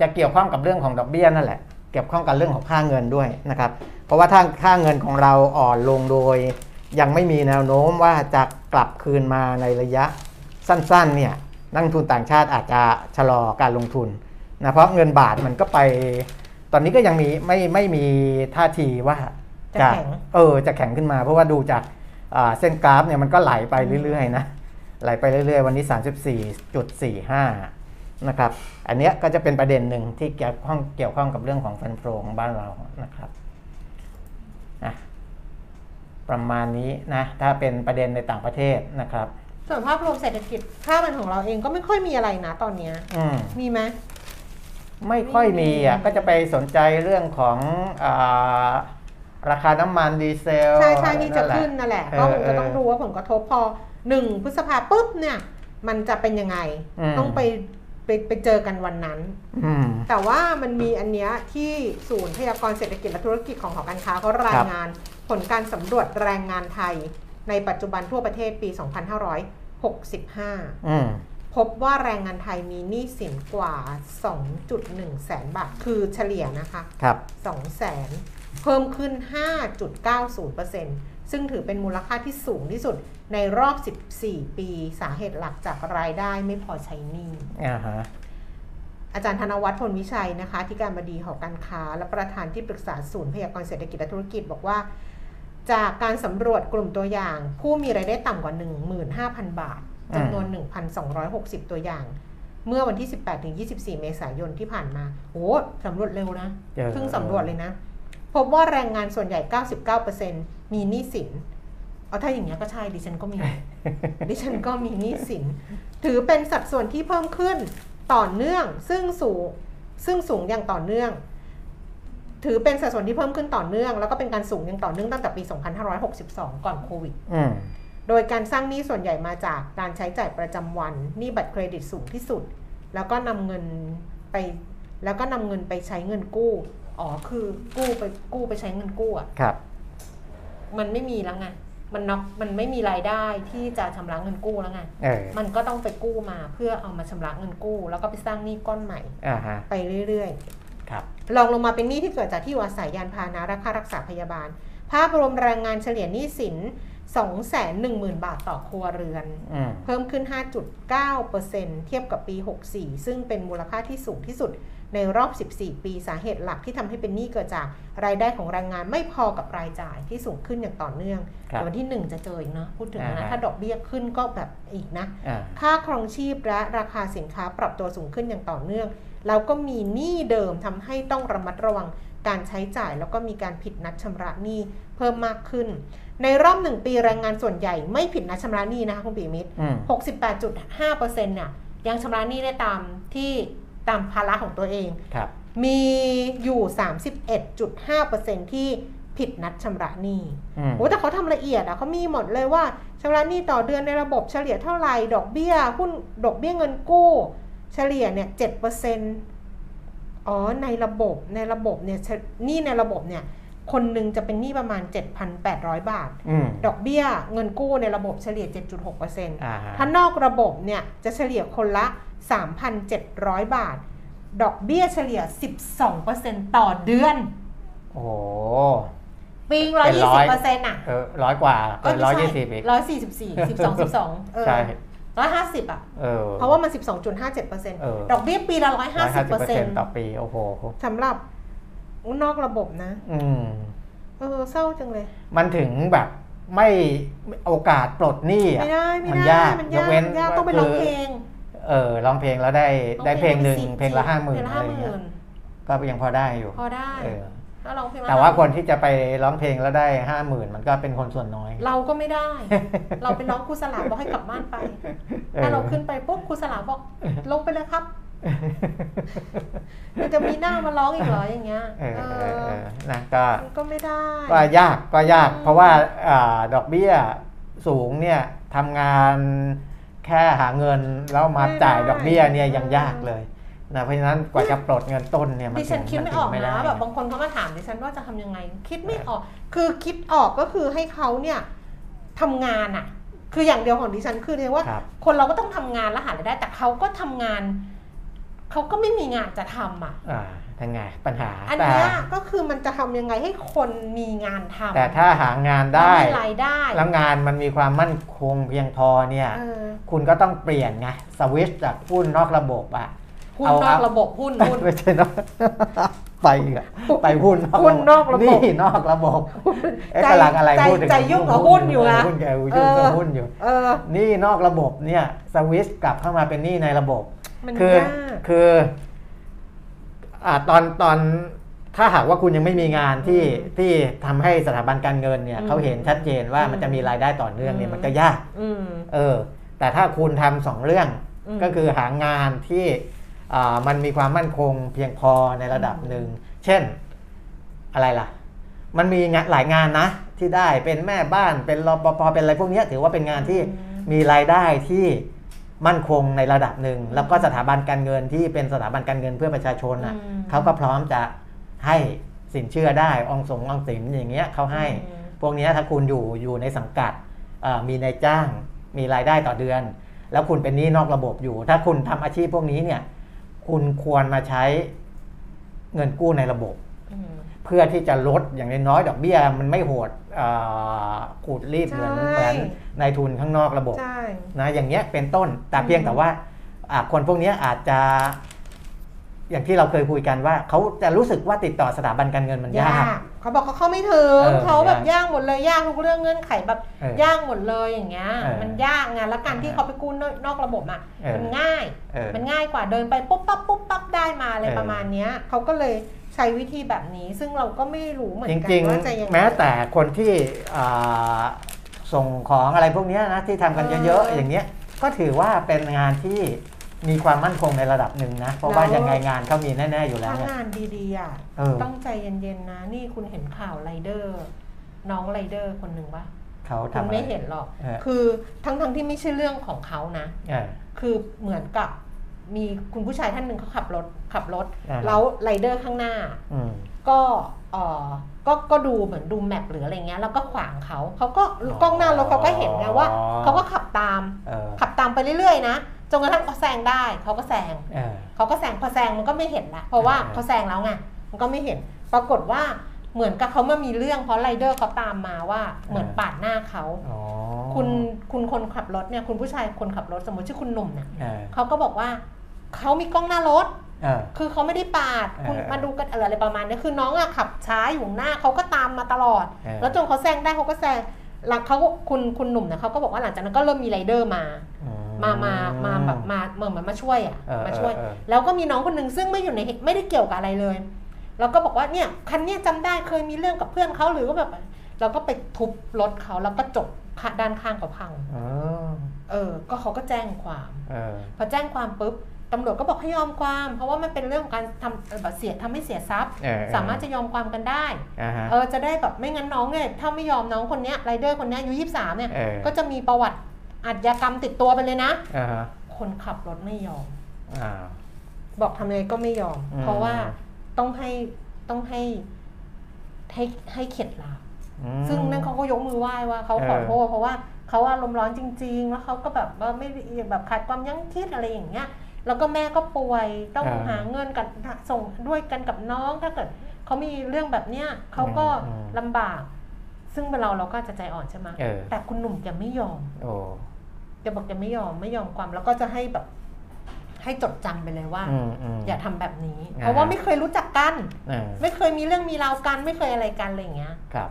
จะเกี่ยวข้องกับเรื่องของดอกเบี้ยนั่นแหละเกี่ยวข้องกับเรื่องของค่าเงินด้วยนะครับ เพราะว่าถ้าค่าเงินของเราอ่อนลงโดย ยังไม่มีแนวโน้มว่าจะกลับคืนมาในระยะสั้นๆเนี่ย นักลงทุนต่างชาติอาจจะชะลอการลงทุนนะเพราะเงินบาทมันก็ไป ตอนนี้ก็ยังมีไม่ไม่มีท่าทีว่าจะแข็งเออจะแข็งขึ้นมา เพราะว่าดูจากอ่าเส้นกราฟเนี่ยมันก็ไหลไปเรื่อยๆนะไหลไปเรื่อยๆ วันนี้ 34.45 นะครับ อันเนี้ยก็จะเป็นประเด็นหนึ่งที่เกี่ยวข้องเกี่ยวข้องกับเรื่องของฟันโฟของบ้านเรานะครับอะประมาณนี้นะถ้าเป็นประเด็นในต่างประเทศนะครับ ส่วนภาพรวมเศรษฐกิจค่าเงินของเราเองก็ไม่ค่อยมีอะไรนะตอนเนี้ยอืมมีไหม ไม่ค่อยมีอะไม่มีก็จะไปสนใจเรื่องของอาราคาน้ำมันดีเซลใช่ใช่ที่จะแหล ขึ้นนั่นแหละ เออก็คงจะเออต้องดูว่าผลกระทบพอหนึ่งพฤษภาปุ๊บเนี่ย มันจะเป็นยังไง อืม ต้องไปไปไปเจอกันวันนั้น อืม แต่ว่ามันมีอันเนี้ยที่ศูนย์พยากรณ์เศรษฐกิจและธุรกิจของหอการค้าเขารายงาน ผลการสำรวจแรงงานไทย ในปัจจุบันทั่วประเทศปี 2565อืมพบว่าแรงงานไทยมีหนี้สินกว่า 2.1 แสนบาท คือเฉลี่ยนะคะครับ2แสน เพิ่มขึ้น 5.90%ซึ่งถือเป็นมูลค่าที่สูงที่สุดในรอบ 14 ปีสาเหตุหลักจากรายได้ไม่พอใช้หนี้อ่าฮะอาจารย์ธนวัฒน์พลวิชัยนะคะที่การบดีหอการค้า และประธานที่ปรึกษาศูนย์พยากรณ์เศรษฐกิจและธุรกิจบอกว่า จากการสำรวจกลุ่มตัวอย่าง ผู้มีรายได้ต่ำกว่า 15,000 บาทจำนวน 1,260 ตัวอย่าง เมื่อวันที่ 18-24 เมษายนที่ผ่านมาโอ้สำรวจเร็วนะเออเพิ่งสำรวจเลยนะ พบว่าแรงงานส่วนใหญ่ 99%มีหนี้สินเอาถ้าอย่างนี้ยก็ใช่ดิฉันก็มี ดิฉันก็มีหนี้สิน ถือเป็นสัดส่วนที่เพิ่มขึ้นต่อเนื่องซึ่งสูงซึ่งสูงอย่างต่อเนื่อง ถือเป็นสัดส่วนที่เพิ่มขึ้นต่อเนื่อง แล้วก็เป็นการสูงอย่างต่อเนื่องตั้งแต่ปี 2562 ก่อนโควิดอืมโดยการสร้างหนี้ส่วนใหญ่มาจากการใช้จ่ายประจำวันหนี้บัตรเครดิตสูงที่สุด แล้วก็นำเงินไปแล้วก็นำเงินไปใช้เงินกู้ อ๋อคือกู้ไปกู้ไปใช้เงินกู้อะครับ มันไม่มีแล้วไงมันน็อกมันไม่มีรายได้ที่จะชำระเงินกู้แล้วไงเออมันก็ต้องไปกู้มาเพื่อเอามาชำระเงินกู้ แล้วก็ไปสร้างหนี้ก้อนใหม่อ่าฮะไปเรื่อยค รับๆลองลงมาเป็นหนี้ที่เกิดจากที่อยู่อาศัยยานพาหนะราคารักษาพยาบาล ภาพรวมแรงงานเฉลี่ยหนี้สิน 210,000 บาทต่อครัวเรือนอืมเพิ่มขึ้น 5.9%เทียบกับปี 64 ซึ่งเป็นมูลค่าที่สูงที่สุดในรอบ 14 ปีสาเหตุหลักที่ทำให้เป็นหนี้เกิดจากรายได้ของแรงงานไม่พอกับรายจ่ายที่สูงขึ้นอย่างต่อเนื่องครับแต่วันที่ 1 จะเจออีกเนาะพูดถึงอ่านะฮะถ้าดอกเบี้ยขึ้นก็แบบอีกนะอ่าค่าครองชีพและราคาสินค้าปรับตัวสูงขึ้นอย่างต่อเนื่อง แล้วก็มีหนี้เดิมทำให้ต้องระมัดระวังการใช้จ่าย แล้วก็มีการผิดนัดชำระหนี้เพิ่มมากขึ้น ในรอบหนึ่งปีแรงงานส่วนใหญ่ไม่ผิดนัดชำระหนี้นะคะคุณปีมิตรอืม68.5%เนี่ยยังชำระหนี้ได้ตามที่ตามภาระของตัวเองครับมีอยู่ 31.5%ที่ผิดนัดชำระหนี้อืมโอ้แต่เขาทำละเอียดอะเขามีหมดเลยว่าชำระหนี้ต่อเดือนในระบบเฉลี่ยเท่าไหร่ ดอกเบี้ยหุ้นดอกเบี้ยเงินกู้ เฉลี่ยเนี่ย7%อ๋อในระบบในระบบเนี่ยเฉหนี้ในระบบเนี่ยคนหนึ่งจะเป็นหนี้ประมาณ 7,800 บาทอืมดอกเบี้ยเงินกู้ในระบบเฉลี่ย 7.6%อ่าฮะถ้านอกระบบเนี่ยจะเฉลี่ยคนละ 3,700 บาท ดอกเบี้ยเฉลี่ย 12%ต่อเดือน โอ้โหปีงเป็นร้อย120%อะเออร้อยกว่าเกินร้อยยี่สิบอีกร้อยสี่สิบสี่สิบสองสิบสองเออใช่ ร้อยห้าสิบอะเออเพราะว่ามันสิบสองจุดห้าเจ็ดเปอร์เซ็นต์เออดอกเบี้ยปีละร้อยห้าร้อยสิห้าบสิบเปอเปอร์ร์เซ็เซ็นนต์ต์ต่อปี โอ้โหสำหรับนอกระบบนะ อืมเออเศร้าจังเลย มันถึงแบบไม่โอกาสปลดหนี้อะไม่ได้ไม่มันได้ยากมันยยากกเว้นยากต้องไปร้องเพลง เออร้องเพลงแล้วได้ได้เพลงหนึ่งร้อเพลงละห้าหมื่นเพลงละอะไรห้าหเงี้มื่ยนก็ยังพอได้อยู่ พอได้เออ ถ้าร้องเพลงละแต่ว่า50,000คนที่จะไปร้องเพลงแล้วได้ห้าหมื่นมันก็เป็นคนส่วนน้อย เราก็ไม่ได้ เราเป็นน้องครูสลาบอกให้กลับบ้านไปถ้าเราขึ้นไปปุ๊บครูสลาบอกลงไปเลยครับมันจะมีหน้ามาร้องอีกเหรออย่างเงี้ยเออเอเอออเออนะก็มันก็ไม่ได้ ก็ยากก็ยากอืมเพราะว่าอาดอกเบี้ยสูงเนี่ยทำงานแค่หาเงินแล้วมาจ่ายดอกเบี้ยเนี่ยยังยากเลย นะเพราะฉะนั้นกว่าจะปลดเงินต้นเนี่ยมันดิฉันคิดไม่ออกถึงนะด้แบบบางคนเขามาถามดิฉันว่าจะทำยังไง คิดไม่ออก คือคิดออกก็คือให้เขาเนี่ยทำงานอะคืออย่างเดียวของดิฉันคือเรียกว่าครับคนเราก็ต้องทำงานแล้วหารายได้ แต่เขาก็ทำงานเขาก็ไม่มีงานจะทำอะอ่าทั้งไงปัญหา อันแต่เนี้ยก็คือมันจะทำยังไงให้คนมีงานทำแต่ถ้าหางานแล้วได้มีรายได้ แล้วงานมันมีความมั่นคงเพียงพอเนี่ยเออคุณก็ต้องเปลี่ยนไงสวิตช์จากหุ้นนอกระบบอะ หุ้นเอานอกระบบหุ้นหุ้นไม่ใช่นอกไปอีกอะไปหุ้นหุ้นนอกระบบนี่นอกระบบเอ๊ะใจกำลังอะไรใจพูดถึงใจยุ่งกับหุ้นอยู่นะหุ้นแกยุ่งกับหุ้นอยู่เออนี่นอกระบบเนี่ยสวิตช์กลับเข้ามาเป็นหนี้ในระบบมันคือยากคืออ่าตอนตอนถ้าหากว่าคุณยังไม่มีงานที่อืมที่ทำให้สถาบันการเงินเนี่ยอืมเขาเห็นชัดเจนว่าอืมมันจะมีรายได้ต่อเนื่องเนี่ยอืมมันก็ยากอืมเออ แต่ถ้าคุณทำสองเรื่องอืมก็คือหางานที่อ่า มันมีความมั่นคงเพียงพอในระดับหนึ่ง เช่นอะไรล่ะ มันมีงานหลายงานนะ ที่ได้เป็นแม่บ้านเป็นรปภเป็นอะไรพวกเนี้ยถือว่าเป็นงานที่อืมมีรายได้ที่มั่นคงในระดับหนึ่ง แล้วก็สถาบันการเงินที่เป็นสถาบันการเงินเพื่อประชาชนอะอืมเขาก็พร้อมจะให้สินเชื่อได้อองสงอองสินอย่างเงี้ยเขาให้อืมพวกเนี้ยถ้าคุณอยู่อยู่ในสังกัดเอ่อมีนายจ้าง มีรายได้ต่อเดือน แล้วคุณเป็นหนี้นอกระบบอยู่ ถ้าคุณทำอาชีพพวกนี้เนี่ย คุณควรมาใช้เงินกู้ในระบบอืมเพื่อที่จะลดอย่างน้อยๆดอกเบี้ยมันไม่โหดอ่าขูดรีบเหมือนใช่เหมือนนายทุนข้างนอกระบบใช่นะอย่างเงี้ยเป็นต้นแต่อืมเพียงแต่ว่าอ่าคนพวกเนี้ยอาจจะ อย่างที่เราเคยคุยกันว่าเขาจะรู้สึกว่าติดต่อสถาบันการเงินมันยายากกเขาบอกเขาเข้าไม่ถึงเออเขาแบบยากยากหมดเลยยากทุกเรื่องเงื่อนไขแบบเออยากหมดเลยอย่างเงี้ยเออมันยากไงแล้วการที่เออเขาไปกู้นอกนอกระบบอะเออมันง่ายเออมันง่ายกว่าเดินไปปุ๊บปั๊บปุ๊บปั๊บได้มาอะไรเออประมาณเนี้ยเขาก็เลยใช้วิธีแบบนี้ซึ่งเราก็ไม่รู้เหมือนจกันริงว่าจะยังๆไงแม้แต่คนที่อ่าส่งของอะไรพวกเนี้ยนะที่ทำกันเออเยอะๆอย่างเงี้ยก็ถือว่าเป็นงานที่ มีความมั่นคงในระดับหนึ่งนะ เพราะว่าแล้วยังไงงานเขามีแน่ ๆ อยู่แล้วถ้าเนี่ย งานดีๆอะเออ ต้องใจเย็นๆนะ นี่คุณเห็นข่าวไรเดอร์ น้องไรเดอร์คนหนึ่งปะเขาคุทำณอะไร ไม่เห็นหรอก เออ คือทั้งๆที่ไม่ใช่เรื่องของเขานะ เออ คือเหมือนกับมีคุณผู้ชายท่านหนึ่งเขาขับรถขับรถ อ่าฮะแล้วไรเดอร์ข้างหน้า อืม ก็เออก็ก็ดูเหมือนดูแมปหรืออะไรเงี้ยแล้วก็ขวางเขาเขาก็อ๋อกล้องหน้ารถเขาก็เห็นไงว่าอ๋อ เขาก็ขับตาม เออ ขับตามไปเรื่อยๆนะ จนกระทั่งเขาแซงได้เขาก็แซงเออเขาก็แซงพอแซงมันก็ไม่เห็นละเพราะว่าอ่าเขาแซงแล้วไงมันก็ไม่เห็น ปรากฏว่าเหมือนกับเขามามีเรื่องเพราะไรเดอร์เขาตามมาว่าเหมือนปาดหน้าเขาอ๋อคุณคุณคนขับรถเนี่ยคุณผู้ชายคนขับรถสมมติชื่อคุณหนุ่มเนี่ยเออเขาก็บอกว่าเขามีกล้องหน้ารถเออคือเขาไม่ได้ปาดเออคุณมาดูกันเอออะไรประมาณนี้คือน้องอะขับช้าอยู่ข้างหน้าเขาก็ตามมาตลอดเออแล้วจนเขาแซงได้เขาก็แซงหลังเขาก็คุณคุณหนุ่มเนี่ยเขาก็บอกว่าหลังจากนั้นก็เริ่มมีไรเดอร์มาอื มามามาแบบมาเหมือนเหมือนมาช่วยอะเออมาช่วยเออเออแล้วก็มีน้องคนหนึ่งซึ่งไม่อยู่ในเหตุไม่ได้เกี่ยวกับอะไรเลยแล้วก็บอกว่าเนี่ยคันเนี้ยจำได้เคยมีเรื่องกับเพื่อนเขาหรือว่าแบบ เราก็ไปทุบรถเขาแล้วก็จบค่ะด้านข้างเขาพังเออเออ ก็เขาก็แจ้งความเออพอแจ้งความปุ๊บตำรวจก็บอกให้ยอมความ เพราะว่ามันเป็นเรื่องของการทำเอ่อแบบเสียทำให้เสียทรัพย์เออสามารถจะยอมความกันได้อ่าฮะเออจะได้แบบไม่งั้นน้องเนี่ยถ้าไม่ยอมน้องคนเนี้ยไรเดอร์คนเนี้ยอายุยี่สามเนี่ยเออก็จะมีประวัติ อาชญากรรมติดตัวไปเลยนะ อ่าฮะคนขับรถไม่ยอม อ่า บอกทำยังไงก็ไม่ยอม อืม เพราะว่าต้องให้ต้องให้ให้ให้เข็ดหลาบ อืม ซึ่งนั่นเขาก็ยกมือไหว้ว่าเขาขอโทษเพราะว่าเขาอารมณ์ร้อนจริง ๆ แล้วเขาก็แบบว่าไม่ได้แบบขาดความยั้งคิดอะไรอย่างเงี้ย แล้วก็แม่ก็ป่วยต้องอ่าหาเงินกันส่งด้วยกันกับน้องถ้าเกิดเขามีเรื่องแบบเนี้ยเขาก็อืมลำบาก ซึ่งเป็นเราเราก็จะใจอ่อนใช่ไหมเออ แต่คุณหนุ่มแกไม่ยอม โอ้ แกบอกแกไม่ยอมไม่ยอมความแล้วก็จะให้แบบ ให้จดจำไปเลยว่าอืมอืมอย่าทำแบบนี้อ่าเพราะว่าไม่เคยรู้จักกันเออไม่เคยมีเรื่องมีราวกัน ไม่เคยอะไรกันอะไรอย่างเงี้ย ครับ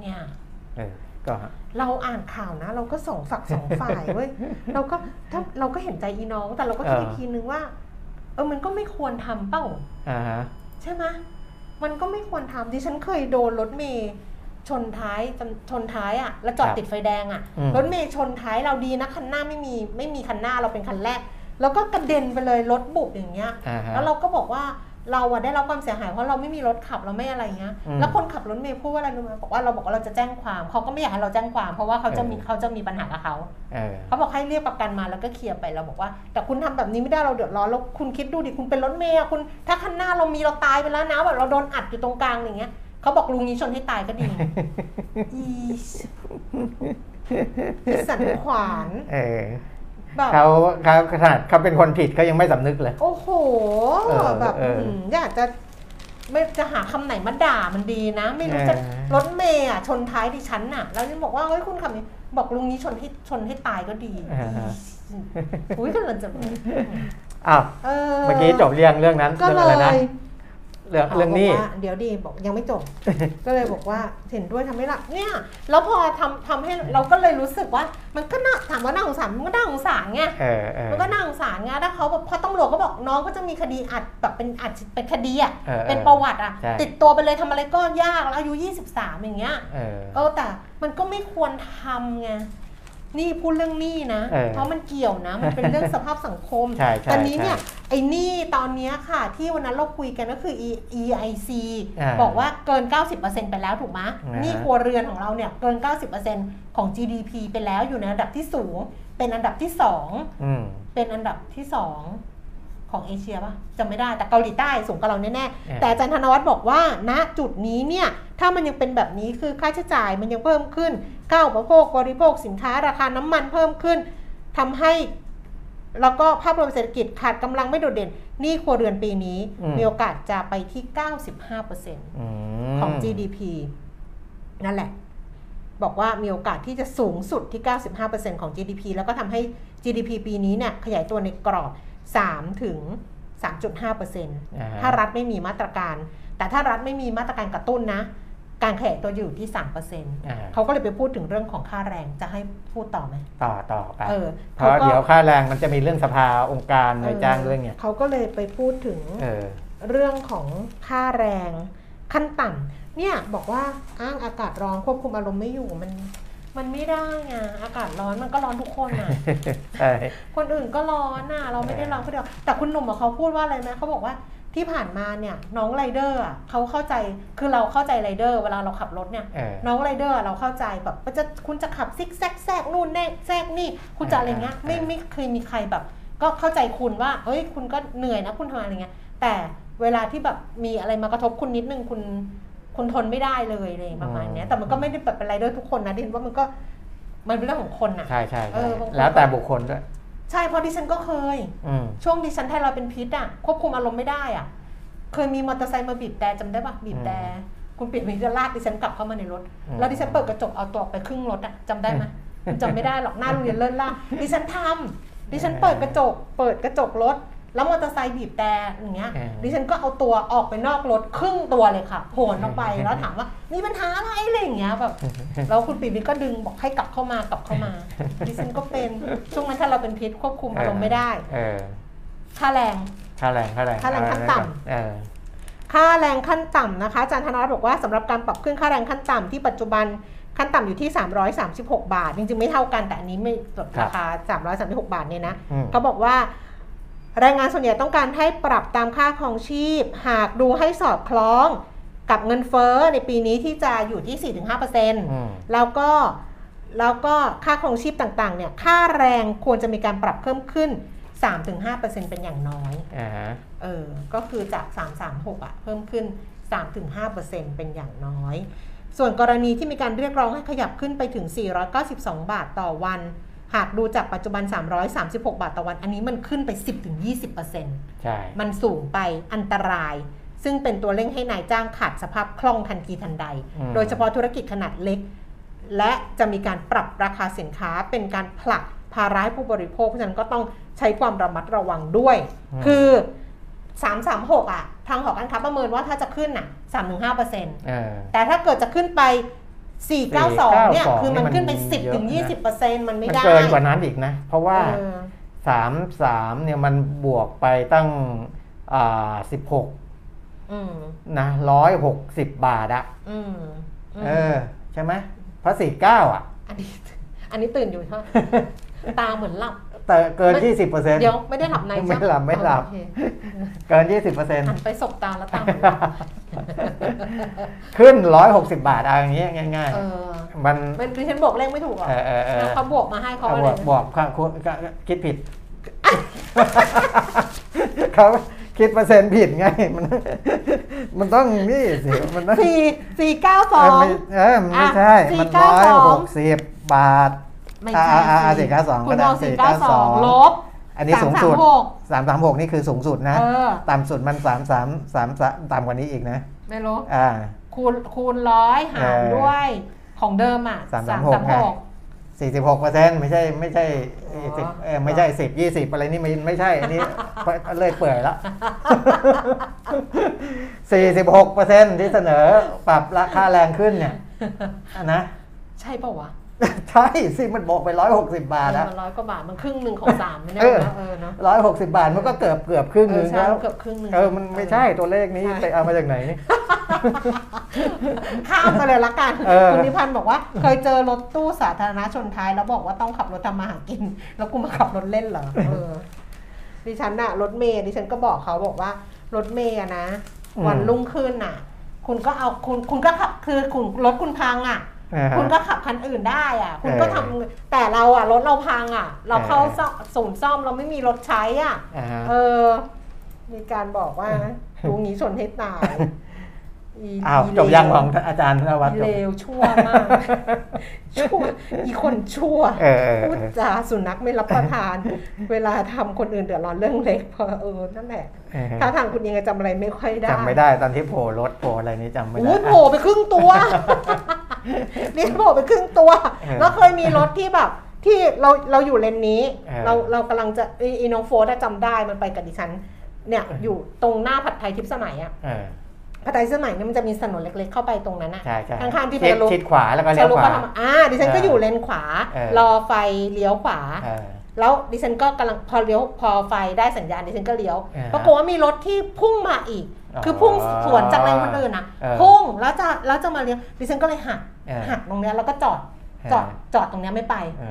เนี่ยเออก็ฮะเราอ่านข่าวนะ เราก็สองฝักสองฝ่ายเว้ยเราก็ถ้าเราก็เห็นใจอีน้อง แต่เราก็คิดเอออีอีกทีนึงว่า เออมันก็ไม่ควรทำเป้าอ่าฮะใช่ไหมมันก็ไม่ควรทำดิฉันเคยโดนรถเมย์ ชนท้ายจำชนท้ายอะ่ะแล้วจอดครับติดไฟแดงอะ่ะอืมรถเมย์ชนท้ายเราดีนะคันหน้าไม่มีไม่มีคันหน้าเราเป็นคันแรก แล้วก็กระเด็นไปเลยรถบุบอย่างเงี้ยอ่าฮะแล้วเราก็บอกว่าเราอะได้รับความเสียหายเพราะเราไม่มีรถขับเราไม่อะไรเงี้ยอืมแล้วคนขับรถเมย์พูดว่าอะไรรู้ไหมบอกว่าเราบอกว่าเราจะแจ้งความเขาก็ไม่อยากให้เราแจ้งความเพราะว่าเขาจะมีเออเขาจะมีปัญหากับเขาเออเขาบอกให้เรียกประกันมาแล้วก็เคลียร์ไปเราบอกว่า แต่คุณทำแบบนี้ไม่ได้เราเดือดร้อนแล้วคุณคิดดูดิคุณเป็นรถเมย์อะคุณถ้าคันหน้าเรามีเราตายไปแล้วนะแบบเราโดนอัดอยู่ตรงกลางอย่างเงี้ย เขาบอกลุงนี้ชนให้ตายก็ดีอีอีสันขวานเออแบบเขาเขาขนาดเขาเป็นคนผิดเขายังไม่สำนึกเลย โอ้โหเออแบบเอออืมอยากจะไม่จะหาคำไหนมาด่ามันดีนะ ไม่รู้จะเออรถเมย์อะชนท้ายดิฉันน่ะ แล้วนี่บอกว่าเฮ้ยคุณขับนี้บอกลุงนี้ชนให้ชนให้ตายก็ดีอ่าฮะอุ้ยกำลังจะอ้าวเออเมื่อกี้จบเรื่องเรื่องนั้นก็เรื่องเลอะไรนะย เรื่องเรื่องนี้บกว่าเดี๋ยวดีบอกยังไม่จบ ก็เลยบอกว่าเห็นด้วยทำให้ละเนี่ยแล้วพอทำทำให้เราก็เลยรู้สึกว่า มันก็น่าถามว่าน่าสงสารมันก็น่าสงสารไงเออเออ มันก็น่าสงสารไงถ้าเขาแบบพอตำรวจก็บอกน้องก็จะมีคดีอัดแบบเป็นอัดเป็นคดีอะเออเออเป็นประวัติอะ ใช่ ติดตัวไปเลยทำอะไรก็ยากแล้วอายุ 23 อย่างเงี้ยเออ เออแต่มันก็ไม่ควรทำไง นี่พูดเรื่องหนี้นะ เออเพราะมันเกี่ยวนะ มันเป็นเรื่องสภาพสังคมใช่ใช่ตอนนี้เนี่ย ใช่ไอ้หนี้ตอนเนี้ยค่ะ ที่วันนั้นเราคุยกันก็คือ E- EIC อ่าบอกว่าเกิน 90%ไปแล้วถูกไหมอ่าฮะหนี้ครัวเรือนของเราเนี่ยเกิน 90%ของ GDP ไปแล้วอยู่ในอันดับที่สูง เป็นอันดับที่สอง อืม เป็นอันดับที่สอง ของเอเชียป่ะจำไม่ได้แต่เกาหลีใต้สูงกว่าเราแน่เออๆแต่อาจารย์ธนวัฒน์บอกว่าณจุดนี้เนี่ยถ้ามันยังเป็นแบบนี้คือค่าใช้จ่ายมันยังเพิ่มขึ้นก้าวอุปโภคบริโภคสินค้าราคาน้ำมันเพิ่มขึ้นทำให้แล้วก็ภาพรวมเศรษฐกิจขาดกำลังไม่โดดเด่นหนี้ครัวเรือนปีนี้อืมมีโอกาสจะไปที่ 95%อืมของ GDP นั่นแหละ บอกว่ามีโอกาสที่จะสูงสุดที่ 95%ของ GDP แล้วก็ทำให้ GDP ปีนี้เนี่ยขยายตัวในกรอบ 3 ถึง 3.5%อ่าฮะถ้ารัฐไม่มีมาตรการ แต่ถ้ารัฐไม่มีมาตรการกระตุ้นนะ การขยายตัวอยู่ที่3%อ่าเขาก็เลยไปพูดถึงเรื่องของค่าแรงจะให้พูดต่อไหมต่อต่อไปเออเพราะก็เดี๋ยวค่าแรงมันจะมีเรื่องสภาองค์การนายจ้างเรื่องเนี่ยเขาก็เลยไปพูดถึงเออเรื่องของค่าแรงขั้นต่ำเนี่ยบอกว่าอ้างอากาศร้อนควบคุมอารมณ์ไม่อยู่มัน มันไม่ได้ไงอากาศร้อนมันก็ร้อนทุกคนอะ ใช่ คนอื่นก็ร้อนน่ะ เราไม่ได้ร้อนคนเดียวแต่คุณหนุ่มอะเขาพูดว่าอะไรไหมเขาบอกว่าที่ผ่านมาเนี่ยน้องไรเดอร์อะเขาเข้าใจคือเราเข้าใจไรเดอร์ เวลาเราขับรถเนี่ย เออ น้องไรเดอร์อะเราเข้าใจแบบว่าจะคุณจะขับซิกแซกแซกนู่นแน่แซกนี่ คุณจะอะไรเงี้ยอ่าไม่ไม่เคยมีใครแบบ ก็เข้าใจคุณว่าเอ้ยคุณก็เหนื่อยนะคุณทำอะไรเงี้ยแต่เวลาที่แบบมีอะไรมากระทบคุณนิดนึงคุณ คุณทนไม่ได้เลยอะไรประมาณเนี้ยแต่มันก็ไม่ได้แบบเป็นไรเดอร์ทุกคนนะดิฉันว่ามันก็มันเป็นเรื่องของคนอะใช่ใช่เอใช่อบางคนแล้วแต่บุคคลด้วยใช่เพราะดิฉันก็เคยอืมช่วงดิฉันไทรอยด์เป็นพิษอะควบคุมอารมณ์ไม่ได้อะ เคยมีมอเตอร์ไซค์มาบีบแต่จำได้ปะบีบแต่คุณเปลี่ยนมีจะลากดิฉันกลับเข้ามาในรถอืมแล้วดิฉันเปิดกระจกเอาตัวออกไปครึ่งรถอะจำได้ไหมคุณจำไม่ได้หรอกหน้าโรงเรียนเลิศล่าดิฉันทำดิฉันเปิดกระจก เปิดกระจกรถ แล้วมอเตอร์ไซค์บีบแต่อย่างเงี้ย ดิฉันก็เอาตัวออกไปนอกรถครึ่งตัวเลยค่ะโผล่ออกไปแล้วถามว่ามีปัญหาอะไรอะไรอย่างเงี้ยแบบแล้วคุณปีวิทย์ก็ดึงบอกให้กลับเข้ามากลับเข้ามา ดิฉันก็เป็นช่วงนั้นถ้าเราเป็นพิษควบคุมอารมณ์ไม่ได้เออค่าแรงค่าแรงค่าแรงค่าแรงขั้นต่ำเออค่าแรงขั้นต่ำนะคะอาจารย์ธนรัตน์บอกว่าสำหรับการปรับขึ้นค่าแรงขั้นต่ำที่ปัจจุบันขั้นต่ำอยู่ที่ 336 บาท จริงๆ ไม่เท่ากันแต่อันนี้ไม่ลดราคา336 บาทเนี่ยนะอืมเขาบอกว่า แรงงานส่วนใหญ่ต้องการให้ปรับตามค่าครองชีพ หากดูให้สอดคล้องกับเงินเฟ้อในปีนี้ที่จะอยู่ที่ 4-5%อืมแล้วก็แล้วก็ค่าครองชีพต่างๆ เนี่ย ค่าแรงควรจะมีการปรับเพิ่มขึ้น 3-5%เป็นอย่างน้อยอ่าฮะเออ ก็คือจาก 336อะเพิ่มขึ้น 3-5%เป็นอย่างน้อย ส่วนกรณีที่มีการเรียกร้องให้ขยับขึ้นไปถึง 492 บาทต่อวัน หากดูจากปัจจุบัน 336 บาทต่อวัน อันนี้มันขึ้นไป 10-20%ใช่ มันสูงไปอันตราย ซึ่งเป็นตัวเร่งให้นายจ้างขาดสภาพคล่องทันทีทันใดอืมโดยเฉพาะธุรกิจขนาดเล็ก และจะมีการปรับราคาสินค้าเป็นการผลักภาระให้ผู้บริโภค เพราะฉะนั้นก็ต้องใช้ความระมัดระวังด้วย คือ 336 อะ ทางหอการค้าประเมินว่าถ้าจะขึ้นอะ 3-5%เออแต่ถ้าเกิดจะขึ้นไป 492 เนี่ย คือมันขึ้นไปนี่มันเยอะนะ10-20%มันไม่มันได้เกินกว่านั้นอีกนะ เพราะว่าเออสามสามเนี่ยมันบวกไปตั้งอ่าสิบหกอืมนะร้อยหกสิบบาทอะอืมมเออ ใช่ไหมเพราะสี่เก้าอะ อันนี้อันนี้ตื่นอยู่ใช่ไหมตาเหมือนหลับ แต่เกินไม่ยี่สิบเปอร์เซ็นต์เดี๋ยวไม่ได้หลับในใช่ไม่หลับไม่หลับ โอเคเกินยี่สิบเปอร์เซ็นต์หันไปสบตาแล้วตาเหมือนหลับขึ้นร้อยหกสิบบาทเอาอย่างเงี้ยง่าย เออๆ มัน มันดิฉันบอกเลขไม่ถูกหรอกเออเออเออ เขาบวกมาให้เขาเอาอะบไรวกบวกค่ะคุณก็คิดผิด เขาคิดเปอร์เซ็นต์ผิดไง มัน มันต้องนี่สิมันต้องสี่สี่เก้าสเออองไม่เออมันไม่ใช่ อะมันร้อย492หกสิบบาท ไม่อ่าใช่อ่าอ่าสี่เก้าสองคุก็ณได้เอาสี่เก้าสองลบอันนี้สูงสุดสามสามหกสามสามหกนี่คือสูงสุดนะเออต่ำสุดมันสามสามสามสามต่ำกว่านี้อีกนะ ไม่รู้อ่าคูณคูณร้อยหารเออด้วยของเดิมอะสามสามหกไงสี่สิบหกเปอร์เซ็นต์ไม่ใช่ไม่ใช่อ๋อสิบเออไม่ใช่สิบยี่สิบอะไรนี่ไม่ไม่ใช่ อันนี้เลยเปื่อยแล้วสี่สิบหกเปอร์เซ็นต์ที่เสนอปรับราคาแรงขึ้นเนี่ยอันนะ ใช่เปล่าวะ ใช่สิมันบอกไปร้อยหกสิบบาทเออนะมันร้อยกว่าบาทมันครึ่งหนึ่งของสามไม่แน่เออนะเออเนาะร้อยหกสิบาทมันก็เกือบเกือบครึ่งหนึ่งเออใช่แล้วเกือบครึ่งหนึ่งเออมันไม่ใช่ตัวเลขนี้ใช่ไปเอามาจากไหนนี่ข้ามไปเลยละกันเออคุณนิพันธ์บอกว่า เคยเจอรถตู้สาธารณะชนท้ายแล้วบอกว่าต้องขับรถทำมาหากิน แล้วกูมาขับรถเล่นเหรอเออดิฉันน่ะรถเมย์ดิฉันก็บอกเขาบอกว่ารถเมย์อะนะ วันรุ่งขึ้นน่ะคุณก็เอาคุณคุณก็ขับคือคุณรถคุณพังอะอ่าฮะ คุณก็ขับคันอื่นได้อะ คุณเออก็ทำแต่เราอะรถเราพังอะ เราเข้าเออซ่อมศูนย์ซ่อมเราไม่มีรถใช้อะอ่าฮะเออ มีการบอกว่าดูงี้ชนให้ตายอีอ้าวอีจบยังเลวของอาจารย์ธนวัฒน์จบเลวชั่วมากชั่วอีคนชั่วเออเออพูดเออจาสุนัขไม่รับประทาน เวลาทำคนอื่นเดือดร้อนเรื่องเล็กพอเออนั่นแหละเออถ้าทางคุณเองจำอะไรไม่ค่อยได้จำไม่ได้ตอนที่โผล่รถโผล่อะไรนี้จำไม่ได้โอ้ยโผล่ไปครึ่งตัวเรีย นโผล่ไปครึ่งตัวเออแล้วเคยมีรถที่แบบที่เราเราอยู่เลนนี้เออเราเรากำลังจะอีอีน้องโฟร์ถ้าจำได้มันไปกับดิฉัน เนี่ยอยู่ตรงหน้าผัดไทยทิพย์สมัยอะเออผัดไทยทิพย์สมัยเนี่ยมันจะมีถนนเล็กๆเข้าไปตรงนั้นอะใช่ใช่ข้างๆที่ชิดเป็นรถชิดขวาแล้วก็เลี้ยวสรุปขวาก็ทำอ่าดิฉันก็เอออยู่เลนขวาเออรอไฟเลี้ยวขวาเออแล้วดิฉันก็กำลังพอเลี้ยวพอไฟได้สัญญาณดิฉันก็เลี้ยวอ่าฮะปรากฏว่ามีรถที่พุ่งมาอีกอ๋อ คือพุ่งสวนจากเลนคนอื่นอะเออพุ่งแล้วจะแล้วจะมาเลี้ยวดิฉันก็เลยหักเออหักตรงเนี้ยแล้วก็จอดเออจอดจอดตรงเนี้ยไม่ไปเอ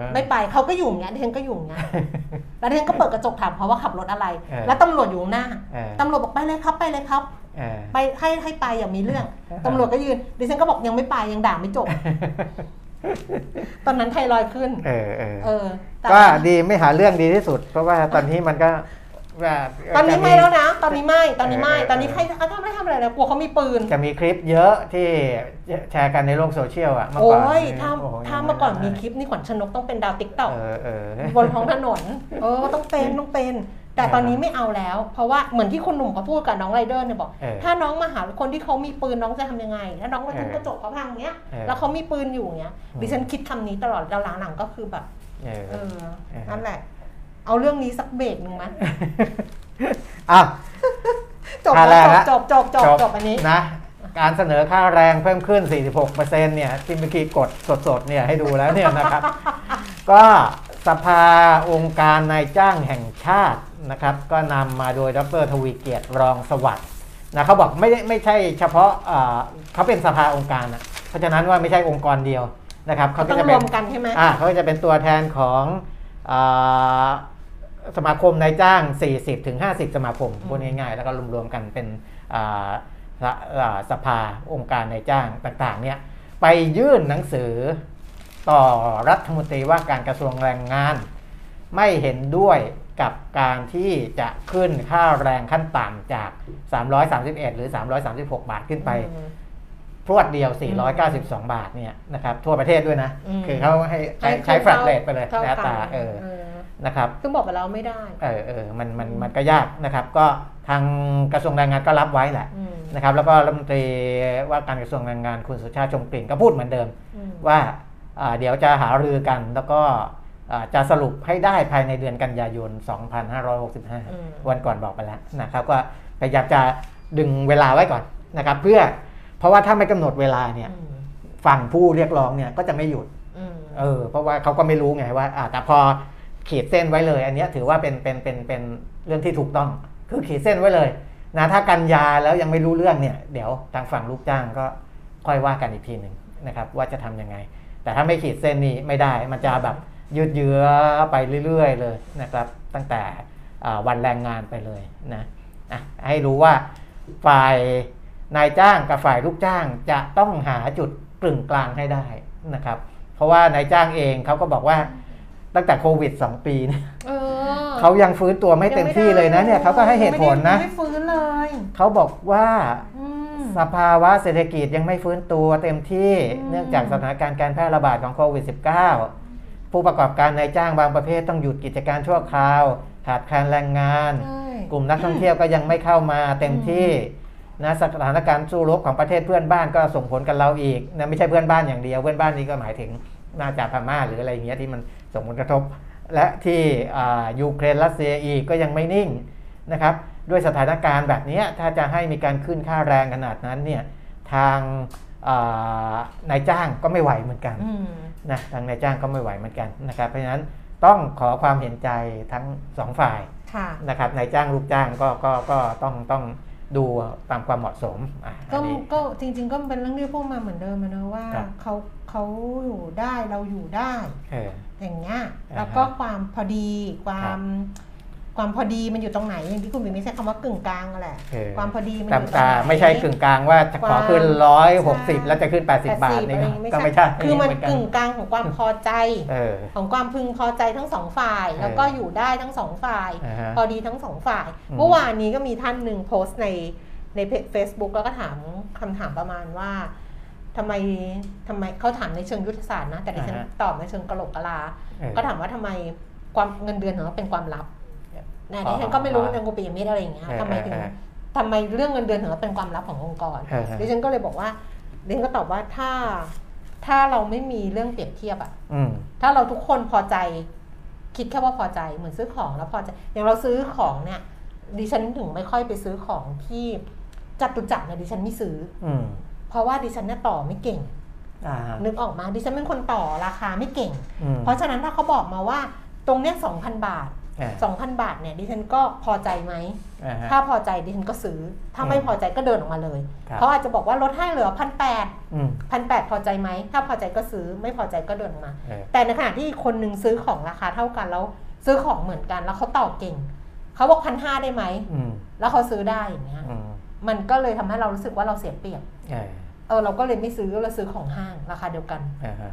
อไม่ไปเขาก็อยู่อย่างเงี้ยดิฉันก็อยู่อย่างเงี้ยแล้วดิฉันก็เปิดกระจกถามเขาว่าขับรถอะไรเออแล้วตำรวจอยู่ข้างหน้าเออตำรวจบอกไปเลยครับไปเลยครับเออไปให้ให้ไปอย่ามีเรื่องเออตำรวจก็ยืนดิฉันก็บอกยังไม่ไปยังด่าไม่จบ ตอนนั้นไทรอยด์ขึ้น เออเออเออแต่ก็ดีไม่หาเรื่องดีที่สุด เพราะว่าตอนนี้มันก็ ว่าตอนนี้จะไม่แล้วนะ ตอนนี้ไม่ ตอนนี้ไม่เออตอนนี้ใครเขาไม่ทำอะไรเลยกลัวเขามีปืน จะมีคลิปเยอะที่แชร์กันในโลกโซเชียลอะเมื่อโอ้ก่อนยถ้าโโหถ้าเมื่อก่อนมีคลิปนี่ขวัญชนกต้องเป็นดาว TikTok เออเออบนท้องถนนเออต้องเป็นต้องเป็น แต่ตอนนี้ไม่เอาแล้ว เพราะว่าเหมือนที่คุณหนุ่มเขาพูดกับน้องไรเดอร์เนี่ยบอกเออถ้าน้องมาหาคนที่เขามีปืนน้องจะทำยังไง ถ้าน้องมาทุบเออกระจกเขาพังเงี้ยเออแล้วเขามีปืนอยู่เงี้ยอืมดิฉันคิดคำนี้ตลอดแล้วหลังๆก็คือแบบ เออเออเออนั่นแหละ เอาเรื่องนี้สักเบรกหนึ่งมั้ยอะ จบค่าแรงละจบจบจบจบอันนี้ นะ การเสนอค่าแรงเพิ่มขึ้น 46%เนี่ยที่เมื่อกี้กดสดๆเนี่ยให้ดูแล้วเนี่ยนะครับ ก็สภาองค์การนายจ้างแห่งชาตินะครับ ก็นำมาโดยดรทวีเกียรติรองสวัสดิ์นะเขาบอกไม่ได้ไม่ใช่เฉพาะเอ่อเขาเป็นสภาองค์การนะเพราะฉะนั้นว่าไม่ใช่องค์กรเดียวนะครับเขาก็ต้องจะรเป็วนมกันใช่ไหม อ่าเขาก็จะเป็นตัวแทนของอา สมาคมนายจ้าง 40ถึง50 สมาคมอืมพูดง่ายๆ แล้วก็รวมๆกันเป็นอ่าสอ่าสภาองค์การนายจ้างต่างๆเนี่ยไปยื่นหนังสือต่อรัฐมนตรีว่าการกระทรวงแรงงาน ไม่เห็นด้วยกับการที่จะขึ้นค่าแรงขั้นต่ำจาก 331 หรือ 336 บาทขึ้นไปอืมพรวดเดียว 492 บาทเนี่ยนะครับทั่วประเทศด้วยนะอืมคือเขาให้ใช้ใช้แฟลตเรทไปเลยท่าในอัตรากันเออเออ นะครับซึ่งบอกไปแล้วไม่ได้เออเออมันมันมันก็ยากนะครับ ก็ทางกระทรวงแรงงานก็รับไว้แหละอืมนะครับ แล้วก็รัฐมนตรีว่าการกระทรวงแรงงานคุณสุชาติชมกลิ่นก็พูดเหมือนเดิมอืมว่าอ่าเดี๋ยวจะหารือกันแล้วก็อ่าจะสรุปให้ได้ภายในเดือนกันยายน 2565 วันก่อนบอกไปแล้วนะครับก็พยายามจะดึงเวลาไว้ก่อนนะครับ เพื่อเพราะว่าถ้าไม่กำหนดเวลาเนี่ยอืมฝั่งผู้เรียกร้องเนี่ยก็จะไม่หยุดอืมเออเพราะว่าเขาก็ไม่รู้ไงว่าอ่าแต่พอ ขีดเส้นไว้เลย อันนี้ถือว่าเป็นเป็นเป็นเป็นเรื่องที่ถูกต้อง คือขีดเส้นไว้เลยนะถ้ากันยาแล้วยังไม่รู้เรื่องเนี่ย เดี๋ยวทางฝั่งลูกจ้างก็ค่อยว่ากันอีกทีหนึ่งนะครับ ว่าจะทำยังไง แต่ถ้าไม่ขีดเส้นนี้ไม่ได้มันจะแบบยืดเยื้อไปเรื่อย ๆ เลยนะครับ ตั้งแต่วันแรงงานไปเลยนะอะให้รู้ว่าฝ่ายนายจ้างกับฝ่ายลูกจ้างจะต้องหาจุดกึ่งกลางให้ได้นะครับ เพราะว่านายจ้างเองเขาก็บอกว่า ตั้งแต่โควิด 2 ปีเนี่ยเออเขายังฟื้นตัวไม่เต็มที่เลยนะเนี่ยเขาก็ให้เหตุผลนะไม่ฟื้นเลยเขาบอกว่าอืมสภาวะเศรษฐกิจยังไม่ฟื้นตัวเต็มที่อืมเนื่องจากสถานการณ์การแพร่ระบาดของโควิด -19 ผู้ประกอบการนายจ้างบางประเภทต้องหยุดกิจการชั่วคราวขาดแคลนแรงงานใช่กลุ่มนักท่องเที่ยวก็ยังไม่เข้ามาเต็มที่นะสถานการณ์สู้รบของประเทศเพื่อนบ้านก็ส่งผลกับเราอีกนะไม่ใช่เพื่อนบ้านอย่างเดียวเพื่อนบ้านนี้ก็หมายถึงน่าจะพม่าหรืออะไรอย่างเงี้ยที่มัน ส่งผลกระทบ และที่อ่ายูเครนรัสเซียอีกก็ยังไม่นิ่งนะครับด้วยสถานการณ์แบบเนี้ยถ้าจะให้มีการขึ้นค่าแรงขนาดนั้นเนี่ยทางอ่านายจ้างก็ไม่ไหวเหมือนกันอืมนะทางนายจ้างก็ไม่ไหวเหมือนกันนะครับเพราะฉะนั้นต้องขอความเห็นใจทั้งสองฝ่ายค่ะนะครับนายจ้างลูกจ้างก็ก็ก็ต้องต้องดูตามความเหมาะสมอะก็อันนี้ก็จริง ๆ ก็เป็นเรื่องที่พูดมาเหมือนเดิมอะเนอะว่าครับเขาเขาอยู่ได้เราอยู่ได้เอออย่างเงี้ยอ่าฮะแล้วก็ความพอดีคครัวามบความพอดีมันอยู่ตรงไหนอย่างที่คุณบิ๊กไม่ใช่คำว่ากึ่งกลางอะแหละเออความพอดีมันอแต่ยู่ตรงแต่ไหนไม่ใช่กึ่งกลางว่าจะขอขึ้นความร้อยหกใช่สิบแล้วจะขึ้น80บาทนี่อะไรก็ไม่ใช่คือมันไเหกึ่งกลางของความพอใจเออของความพึงพอใจทั้งสองฝ่ายเออแล้วก็อยู่ได้ทั้งสองฝ่ายอ่าฮะพอดีทั้งสองฝ่ายอืมเมื่อวานนี้ก็มีท่านหนึ่งโพสต์ในในเพจ Facebook แล้วก็ถามคำถามประมาณว่า ทำไมทำไมเขาถามในเชิงยุทธศาสตร์นะ แต่ดิฉันอ่าฮะตอบในเชิงกะโหลกกะลาเออก็ถามว่าทำไมความเงินเดือนของเราเป็นความลับนะอ๋อดิฉันก็ไม่รู้เรื่องกูปีมิตรอะไรอย่างเงี้ยเออทำไมถึงเออทำไมเรื่องเงินเดือนถึงเป็นความลับขององค์กรเออดิฉันก็เลยบอกว่าดิฉันก็ตอบว่าถ้าถ้าเราไม่มีเรื่องเปรียบเทียบอะอืมถ้าเราทุกคนพอใจ คิดแค่ว่าพอใจเหมือนซื้อของแล้วพอใจ อย่างเราซื้อของเนี่ย ดิฉันถึงไม่ค่อยไปซื้อของที่จัตุจักรเนี่ยดิฉันไม่ซื้ออืม เพราะว่าดิฉันเนี่ยต่อไม่เก่งอ่านึกออกมาดิฉันเป็นคนต่อราคาไม่เก่งอืมเพราะฉะนั้นถ้าเขาบอกมาว่าตรงเนี้ยสองพันบาทอ่าสองพันบาทเนี่ยดิฉันก็พอใจไหมอ่าฮะถ้าพอใจดิฉันก็ซื้อ ถ้าไม่อืมพอใจก็เดินออกมาเลยครับเขาอาจจะบอกว่าลดให้เหลือพันแปดอืมพันแปดพอใจไหม ถ้าพอใจก็ซื้อไม่พอใจก็เดินออกมาเออแต่ในขณะที่คนหนึ่งซื้อของราคาเท่ากันแล้วซื้อของเหมือนกันแล้วเขาต่อเก่ง เขาบอกพันห้าได้ไหมอืมแล้วเขาซื้อได้อย่างเงี้ยอืมมันก็เลยทำให้เรารู้สึกว่าเราเสียเปรียบ เออเออเราก็เลยไม่ซื้อเราซื้อของห้างราคาเดียวกัน อ่าฮะ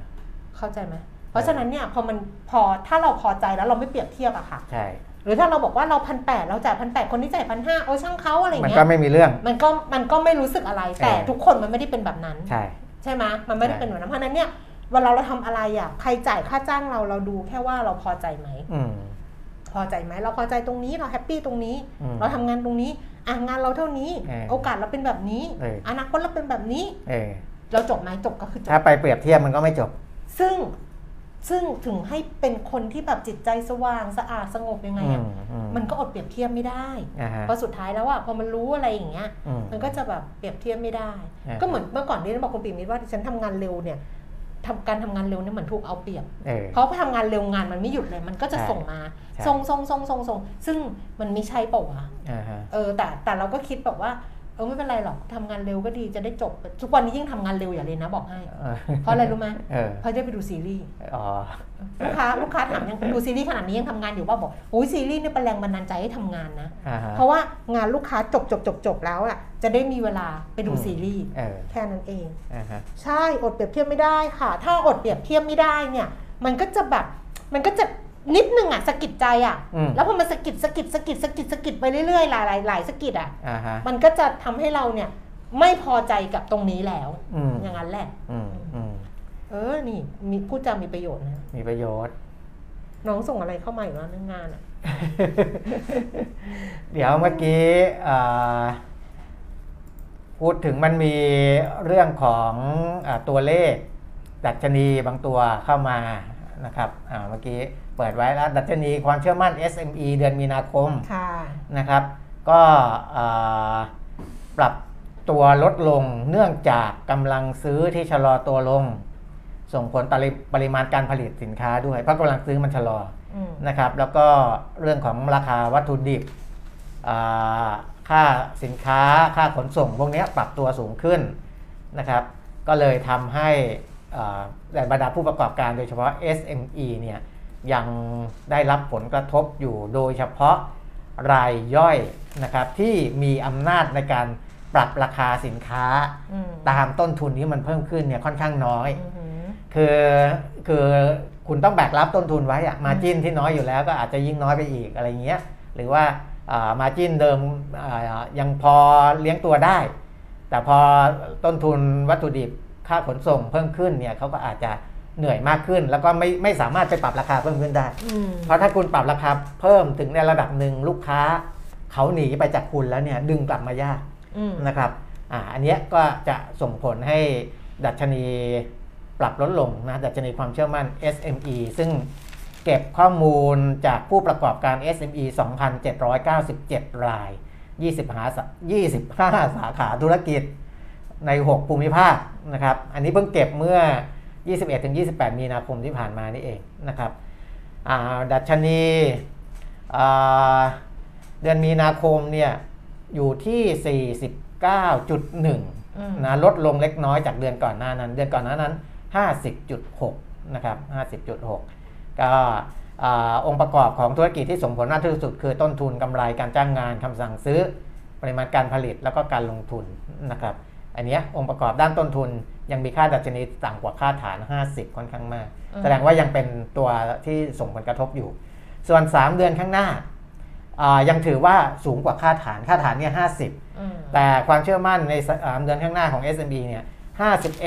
เข้าใจไหมเพราะฉะนั้นเนี่ยพอมันพอถ้าเราพอใจแล้วเราไม่เปรียบเทียบอะค่ะ ใช่ หรือถ้าเราบอกว่าเราพันแปดเราจ่ายพันแปดคนที่จ่ายพันห้าเออช่างเขาอะไรมันเงี้ก็ยไม่มีเรื่อง มันก็มันก็ไม่รู้สึกอะไรแต่เออ ทุกคนมันไม่ได้เป็นแบบนั้น ใช่ ใช่ไหมมันไม่ได้ใช่ เป็นแบบนั้นเพราะฉะนั้นเนี่ยเวลาเราทำอะไรอะใครจ่ายค่าจ้างเราเราดูแค่ว่าเราพอใจไหม อืม พอใจไหมเราพอใจตรงนี้เราแฮปปี้ตรงนี้ อืม เราทำงานตรงนี้ อะงานเราเท่านี้เออโอกาสเราเป็นแบบนี้เอออนาคตเราเป็นแบบนี้เออเราจบไหมจบก็คือจถ้าบไปเปรียบเทียบมันก็ไม่จบ ซึ่งซึ่งถึงให้เป็นคนที่แบบจิตใจสว่างสะอาดสงบยังไงอือะมอืมมันก็อดเปรียบเทียบไม่ได้อ่าฮะเพราะสุดท้ายแล้วอะพอมันรู้อะไรอย่างเงี้ยอืมมันก็จะแบบเปรียบเทียบไม่ได้อ่าก็เหมือนเมื่อก่อนที่ฉันบอกคุณปีมิตรว่าดิฉันทำงานเร็วเนี่ย ทำการทำงานเร็วเนี่ยเหมือนถูกเอาเปรียบเออเพราะพอทำงานเร็วงานมันไม่หยุดเลย มันก็จะใช่ส่งมาใช่ส่งส่งส่งส่งส่งซึ่งมันไม่ใช่เปล่าวะอ่าฮะเออแต่แต่เราก็คิดแบบว่าเออไม่เป็นไรหรอกทำงานเร็วก็ดีจะได้จบ ทุกวันนี้ยิ่งทำงานเร็วอย่าเลยนะบอกให้เออเพราะอะไรรู้ไหมเออเพราะได้ไปดูซีรีส์อ๋อลูกค้าลูกค้าถามยังดูซีรีส์ขนาดนี้ยังทำงานอยู่ว่าบอกโอ้ยซีรีส์เนี่ยเป็นแรงบันดาลใจให้ทำงานนะอ่าฮะเพราะว่างานลูกค้าจบจบจบจบแล้วอะจะได้มีเวลาไปดูซีรีส์เออแค่นั้นเองอ่าฮะใช่อดเปรียบเทียบไม่ได้ค่ะ ถ้าอดเปรียบเทียบไม่ได้เนี่ย มันก็จะแบบมันก็จะ นิดนึงอะสะกิดใจอะ อืม แล้วพอมันสะกิดสะกิดสะกิดสะกิดสะกิดไปเรื่อยๆหลายหลายหลายสะกิดอะ อ่าฮะมันก็จะทำให้เราเนี่ย ไม่พอใจกับตรงนี้แล้ว อืมอย่างนั้นแหละ อืมอืมเออ นี่มีพูดจามีประโยชน์นะ มีประโยชน์ น้องส่งอะไรเข้ามาอยู่แล้วเรื่องงานอะ เดี๋ยวเมื่อกี้อ่าพูดถึงมันมีเรื่องของอาตัวเลข ดัชนีบางตัวเข้ามานะครับอ่าเมื่อกี้ เปิดไว้แล้ว ดัชนีความเชื่อมั่น SME เดือนมีนาคมค่ะนะครับ ก็อ่าปรับตัวลดลงเนื่องจากกำลังซื้อที่ชะลอตัวลง ส่งผลต่อปริมาณการผลิตสินค้าด้วย เพราะกำลังซื้อมันชะลออืมนะครับ แล้วก็เรื่องของราคาวัตถุดิบอ่าค่าสินค้าค่าขนส่ง พวกเนี้ยปรับตัวสูงขึ้นนะครับ ก็เลยทำให้อ่าแต่บรรดาผู้ประกอบการโดยเฉพาะ SME เนี่ย ยังได้รับผลกระทบอยู่โดยเฉพาะรายย่อยนะครับที่มีอำนาจในการปรับราคาสินค้าอืมตามต้นทุนที่มันเพิ่มขึ้นเนี่ยค่อนข้างน้อยอือหือคือคือคุณต้องแบกรับต้นทุนไว้อะมาจิ้นที่น้อยอยู่แล้วก็อาจจะยิ่งน้อยไปอีกอะไรเงี้ยหรือว่ามาจิ้นเดิมอ่ายังพอเลี้ยงตัวได้ แต่พอต้นทุนวัตถุดิบค่าขนส่งเพิ่มขึ้นเนี่ยเขาก็อาจจะ เหนื่อยมากขึ้น แล้วก็ไม่ไม่สามารถไปปรับราคาเพิ่มขึ้นได้อืมเพราะถ้าคุณปรับราคาเพิ่มถึงในระดับหนึ่งลูกค้า เขาหนีไปจากคุณแล้วเนี่ยดึงกลับมายากอืมนะครับอ่าอันเนี้ยก็จะส่งผลให้ดัชนีปรับลดลงนะดัชนีความเชื่อมั่น SME ซึ่งเก็บข้อมูลจากผู้ประกอบการ SME 2,797 ราย25สา25 สาขาธุรกิจใน 6 ภูมิภาคนะครับ อันนี้เพิ่งเก็บเมื่อ 21-28 มีนาคมที่ผ่านมานี่เองนะครับอ่าดัชนีอ่าเดือนมีนาคมเนี่ยอยู่ที่ 49.1อืมนะลดลงเล็กน้อยจากเดือนก่อนหน้านั้น เดือนก่อนหน้านั้น 50.6 นะครับ 50.6 ก็อ่าองค์ประกอบของธุรกิจที่ส่งผลมากที่สุด คือต้นทุนกำไรการจ้างงานคำสั่งซื้อ ปริมาณการผลิตแล้วก็การลงทุนนะครับ อันเนี้ยองค์ประกอบด้านต้นทุน ยังมีค่าดัชนีต่ำกว่าค่าฐาน 50 ค่อนข้างมากอืมแสดงว่ายังเป็นตัวที่ส่งผลกระทบอยู่ ส่วน 3 เดือนข้างหน้าอ่ายังถือว่าสูงกว่าค่าฐาน ค่าฐานเนี่ยห้าสิบอืมแต่ความเชื่อมั่นในสามเดือนข้างหน้าของ SMB เนี่ย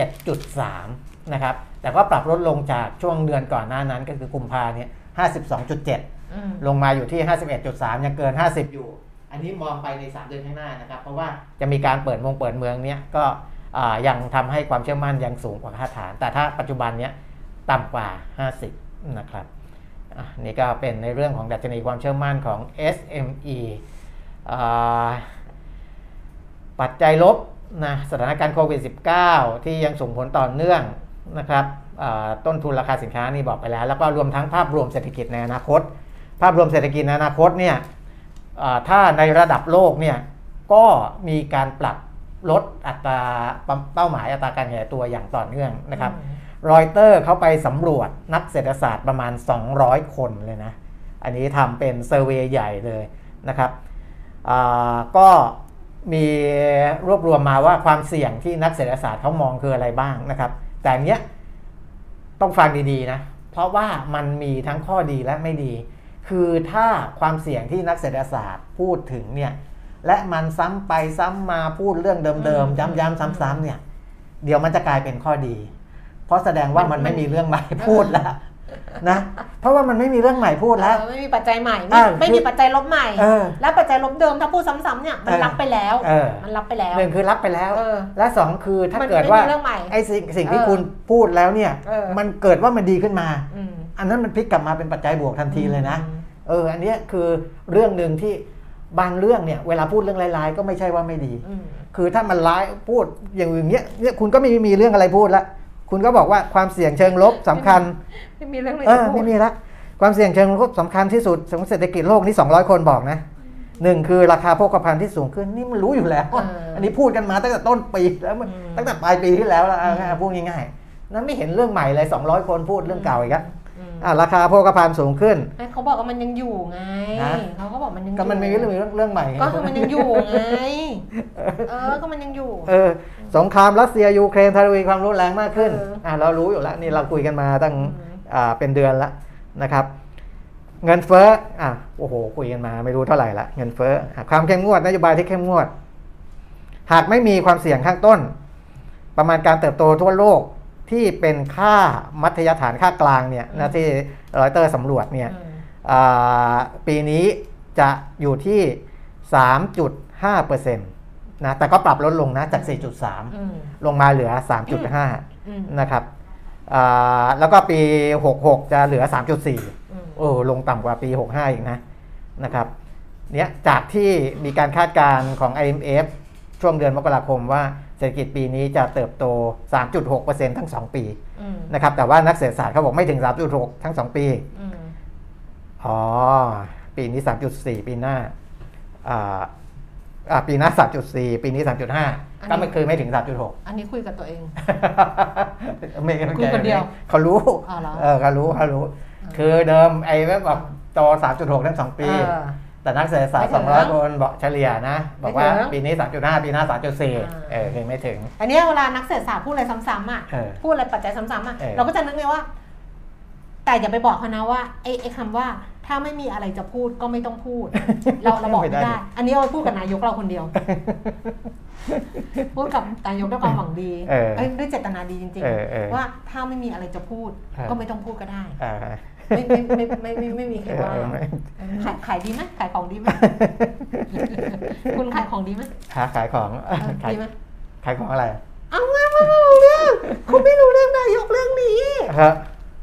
51.3 นะครับ แต่ก็ปรับลดลงจากช่วงเดือนก่อนหน้านั้นก็คือกุมภาเนี่ย52.7อืมลงมาอยู่ที่ 51.3 ยังเกิน 50 อยู่ อันนี้มองไปใน 3 เดือนข้างหน้านะครับ เพราะว่าจะมีการเปิดมงเปิดเมืองเนี้ยก็อ่า ยังทำให้ความเชื่อมั่นยังสูงกว่าค่าฐาน แต่ถ้าปัจจุบันเนี้ยต่ำกว่า 50 นะครับนี่ก็เป็นในเรื่องของดัชนีความเชื่อมั่นของ SME อปัจจัยลบนะสถานการณ์โควิด -19 ที่ยังส่งผลต่อเนื่องนะครับต้นทุนราคาสินค้านี่บอกไปแล้ว แล้วก็รวมทั้งภาพรวมเศรษฐกิจในอนาคต ภาพรวมเศรษฐกิจในอนาคตเนี่ยถ้าในระดับโลกเนี่ยก็มีการปรับ ลดอัตราเป้าหมายอัตราการขยายตัวอย่างต่อเนื่องนะครับรอยเตอร์เขาไปสำรวจนักเศรษฐศาสตร์ประมาณ 200 คนเลยนะ อันนี้ทำเป็นเซอร์เวยใหญ่เลยนะครับอ่าก็มีรวบรวมมาว่าความเสี่ยงที่นักเศรษฐศาสตร์เขามองคืออะไรบ้างนะครับ แต่อันเนี้ยต้องฟังดีๆนะ เพราะว่ามันมีทั้งข้อดีและไม่ดี คือถ้าความเสี่ยงที่นักเศรษฐศาสตร์พูดถึงเนี่ย และมันซ้ำไปซ้ำมาพูดเรื่องเดิมอืมๆย้ำๆซ้ำๆเนี่ย เดี๋ยวมันจะกลายเป็นข้อดี เพราะแสดงว่ามันไม่มีเรื่องใหม่พูดแล้วนะเพราะว่ามันไม่มีเรื่องใหม่พูดแล้วเออไม่มีปัจจัยใหม่ไม่เออไม่มีปัจจัยลบใหม่เออและปัจจัยลบเดิมถ้าพูดซ้ำๆเนี่ยมันเออรับไปแล้วเออมันรับไปแล้วหนึ่งคือรับไปแล้วเออและสองคือถ้ามันเกิดว่าไม่มีเรื่องใหม่ไอ้สิ่งสิ่งที่เออคุณพูดแล้วเนี่ยเออมันเกิดว่ามันดีขึ้นมาอืมอันนั้นมันพลิกกลับมาเป็นปัจจัยบวกทันทีเลยนะอืมเอออันเนี้ยคือเรื่องหนึ่งที่ บางเรื่องเนี่ยเวลาพูดเรื่องร้ายๆก็ไม่ใช่ว่าไม่ดีอืมคือถ้ามันร้ายพูดอย่างอย่างเงี้ยเนี่ยคุณก็ไม่มีเรื่องอะไรพูดละคุณก็บอกว่าความเสี่ยงเชิงลบสำคัญไม่มีเรื่องอะไรเออจะพูดไม่มีละความเสี่ยงเชิงลบสำคัญที่สุดของเศรษฐกิจโลกนี่200 คนบอกนะหนึ่งคือราคาโภคภัณฑ์ที่สูงขึ้นนี่มันรู้อยู่แล้วเอออัอันนี้พูดกันมาตั้งแต่ต้นปีแล้วมันอืมตั้งแต่ปลายปีที่แล้วแล้วเอาอืมง่ายๆพูดง่ายๆนั้นไม่เห็นเรื่องใหม่เลย200 คนพูดเรื่องเก่าอีกแล้ว อืมอะราคาโภคภัณฑ์สูงขึ้นให้เขาบอกว่ามันยังอยู่ไงนะเขาก็บอกมันยังอยู่ก็มันมีเรื่องเรื่องเรื่องใหม่ก็คือมันยังอยู่ไงเออก็มันยังอยู่ เออสงครามรัสเซียยูเครนทวีความรุนแรงมากขึ้นเอออ่อะเรารู้อยู่แล้วนี่เราคุยกันมาตั้งอืมอ่าเป็นเดือนแล้วนะครับเงินเฟ้ออะโอ้โห คุยกันมาไม่รู้เท่าไหร่ละเงินเฟ้ออะความเข้มงวดนโยบายที่เข้มงวด หากไม่มีความเสี่ยงข้างต้น ประมาณการเติบโตทั่วโลก ที่เป็นค่ามัธยฐานค่ากลางเนี่ยนะที่รอยเตอร์สำรวจเนี่ยอืมอ่าปีนี้จะอยู่ที่ 3.5%นะแต่ก็ปรับลดลงนะจาก 4.3อืมลงมาเหลืออืม3.5 นะครับอ่าแล้วก็ปี 66 จะเหลือ 3.4อืมโอ้ลงต่ำกว่าปี 65 อีกนะนะครับเนี้ยจากที่มีการคาดการณ์ของ IMF ช่วงเดือนมกราคมว่า เศรษฐกิจปีนี้จะเติบโต 3.6%ทั้ง 2 ปีอืมนะครับ แต่ว่านักเศรษฐศาสตร์เขาบอกไม่ถึง 3.6 ทั้ง 2 ปีอืมอ๋อ ปีนี้ 3.4 ปีหน้าอ่าอ่าปีหน้า 3.4 ปีนี้ 3.5 ก็ไม่คือไม่ถึง 3.6 อันนี้คุยกับตัวเอง ไม่คุยคนเดียว เขารู้อ๋อเหรอเออเขารู้เขารู้ คือเดิมไอ้แบบโต 3.6 ทั้ง 2 ปีเออ แต่นักเศรษฐศาสตร์ไม่ถึง200 คนบอกเฉลี่ยนะ บอกว่าไม่ถึงปีนี้ 3.5 ปีหน้า 3.4 เออคือไม่ถึง อันเนี้ยเวลานักเศรษฐศาสตร์พูดอะไรซ้ำๆอะเออพูดอะไรปัจจัยซ้ำๆอะเออเราก็จะนึกเลยว่า แต่อย่าไปบอกเขานะว่าไอ้ไอ้คำว่าถ้าไม่มีอะไรจะพูดก็ไม่ต้องพูด เราเราบอกไม่ได้ อันนี้เราพูดกับนายกเราคนเดียว พูดกับนายกด้วยความหวังดีเออเอ้ยด้วยเจตนาดีจริงเออเออๆว่าถ้าไม่มีอะไรจะพูดเออก็ไม่ต้องพูดก็ได้อ่า ไม่ไม่ไม่ไม่ไม่ไม่มีใครว่าเออไม่ขายขายดีไหมขายของดีไหมคุณขายของดีไหมหาขายของเออขายดีไหมขายของอะไรเอามาไม่รู้เรื่องคุณไม่รู้เรื่องนายกเรื่องนี้ครับ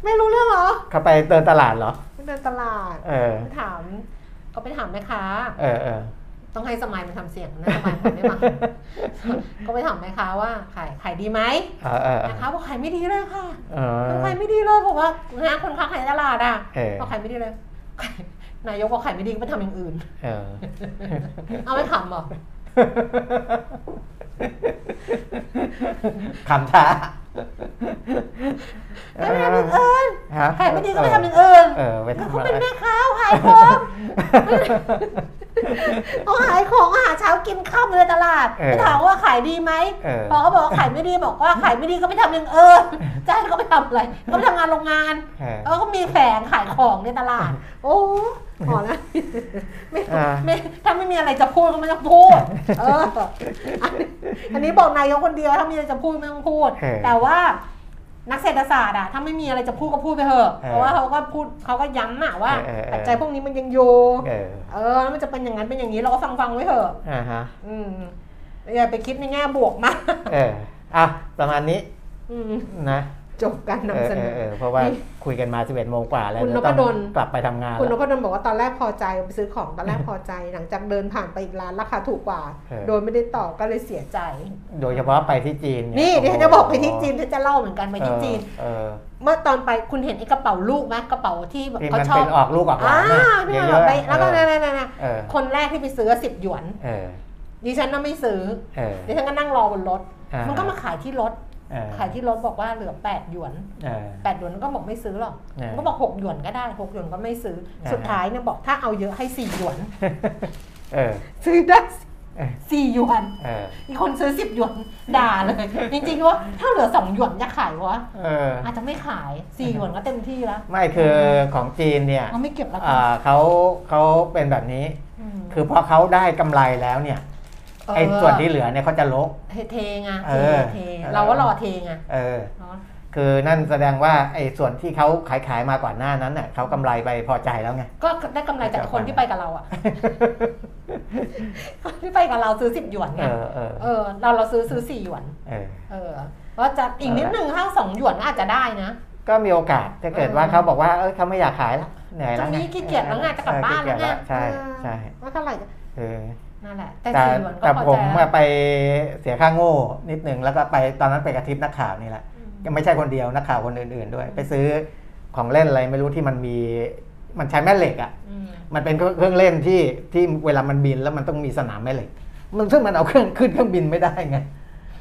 ไม่รู้เรื่องเหรอเขาไปเดินตลาดเหรอไปเดินตลาด เออไปถามก็ไปถามแม่ค้าเออเออ ต้องให้สมัยมันทำเสียงนะสมัยมันไม่มา ก็ไปถามแม่ค้าว่าขายขายดีไหมเออเออเอแม่อค้าบอกขายไม่ดีเลยค่ะเออขายไม่ดีเลยบอกว่าฮะคนค้าขายในตลาดอะเออบอกขายไม่ดีเลยขายนายกบอกขายไม่ดีก็ไปทำอย่างอื่นเออเอาไม่ขำเหรอคำท้า ไม่ไปทำอย่างอื่นฮะขายไม่ดีก็ไปทำอย่างอื่นเออไปทำเขาอะไรเป็นแม่ค้าขายของเขาขายของอาหารเช้ากินข้าวในตลาดเออถามว่าขายดีไหมเออพอเขาบอกว่าขายไม่ดีบอกว่าขายไม่ดีก็ไปทำอย่างเอิญจะให้เขาไปทำอะไรเขาไปทำงานโรงงานเออเออก็มีแผงขายของในตลาด โอ้พอแล้วไม่อ่าไม่ถ้าไม่มีอะไรจะพูดก็ไม่ต้องพูดเอออันนี้บอกนายกคนเดียวถ้ามีอะไรจะพูดไม่ต้องพูดเออแต่ว่านักเศรษฐศาสตร์อะถ้าไม่มีอะไรจะพูดก็พูดไปเถอะเออเพราะว่าเขาก็พูดเขาก็ย้ำอะว่าเออเออเออปัจจัยพวกนี้มันยังอยู่เออเออแล้วมันจะเป็นอย่างนั้นเป็นอย่างนี้เราก็ฟังฟังๆไว้เถอะอ่าฮะอืมอย่าไปคิดในแง่บวกมากเอออะประมาณนี้อืมนะ จบการเออนำเสนเอออเออเพราะว่านี่คุยกันมา 11โมงกว่าแล้วคุณเดี๋ยวนพต้องดลกลับไปทำงาน คุณนแล้วพดลบอกว่าตอนแรกพอใจไปซื้อของตอนแรกพอใจ หลังจากเดินผ่านไปอีกร้านราคาถูกกว่าเออโดยไม่ได้ต่อก็เลยเสียใจ โดยเฉพาะไปที่จีนเยนี่เดี๋ยวฉันจะบอกไปที่จีนฉันจะเล่าเหมือนกันไปที่จีนเออเมื่อตอนไปคุณเห็นไอ้กระเป๋าลูกไหมกระเป๋าที่แบบที่เขามันชอเป็บนออกลูกออกหอ่าลานน่ะที่เยแบบอะไปๆแล้วก็เอนั่อนนั่นเออคนแรกที่ไปซื้อสิบหยวนเออดิฉันน่ะไม่ซื้อเออดิฉันก็นั่งรอบนรถอ่ามันก็มาขายที่รถเออ ขายที่รถบอกว่าเหลือแปดหยวนเออแปดหยวนก็บอกไม่ซื้อหรอกเออก็บอกหกหยวนก็ได้หกหยวนก็ไม่ซื้ออ่าสุดท้ายเนี่ยบอกถ้าเอาเยอะให้สี่หยวนเออซื้อได้เออสี่หยวนเอออีกคนซื้อสิบหยวนด่าเลย จริงๆว่าถ้าเหลือสองหยวนจะขายวะเอออาจจะไม่ขายสี่หยวนก็เต็มที่แล้ว ไม่คือของจีนเนี่ยเขาไม่เก็บแล้วอ่าเขาเขาเป็นแบบนี้มคือพอเขาได้กำไรแล้วเนี่ย ไอ้ส่วนที่เหลือเนี่ยเขาจะลบเทเทไงเอเทอเทเออเราก็รอเทไงเออเนาะคือนั่นแสดงว่าไอ้ส่วนที่เขาขายขายๆมาก่อนหน้านั้นน่ะเขากำไรไปพอใจแล้วไงก็ได้กำไรจากคนที่ไปกับเราอะคนที่ไปกับเราซื้อสิบหยวนเอไงอเออเออเราเราซื้อซื้อสี่หยวน เออเออว่าจะอีกนิดหนึ่งถ้าสองหยวนก็อาจจะได้นะก็มีโอกาสถ้าเกิดว่าเออเขาบอกว่าเออเขาไม่อยากขายแล้วเหนื่อยตรแล้วงไงนี้ขี้เกียจแล้วไงจะกลับเออบ้านแล้วไงขี้เกียจใช่ใช่เออว่าเท่าไหร่จะเออ นั่นแหละ แต่แต่สี่หยวนก็แต่พอผมใจอะไปเสียค่าโง่นิดนึงแล้วก็ไปตอนนั้นไปกระทิบนักข่าวนี่แหละ อืมยังไม่ใช่คนเดียวนักข่าวคนอื่นๆด้วย ไปซื้อของเล่นอะไรไม่รู้ที่มันมีมันใช้แม่เหล็กอะอืมมันเป็นเครื่องเล่นที่ที่เวลามันบินแล้วมันต้องมีสนามแม่เหล็ก มันซึ่งมันเอาเครื่องขึ้นเครื่องบินไม่ได้ไง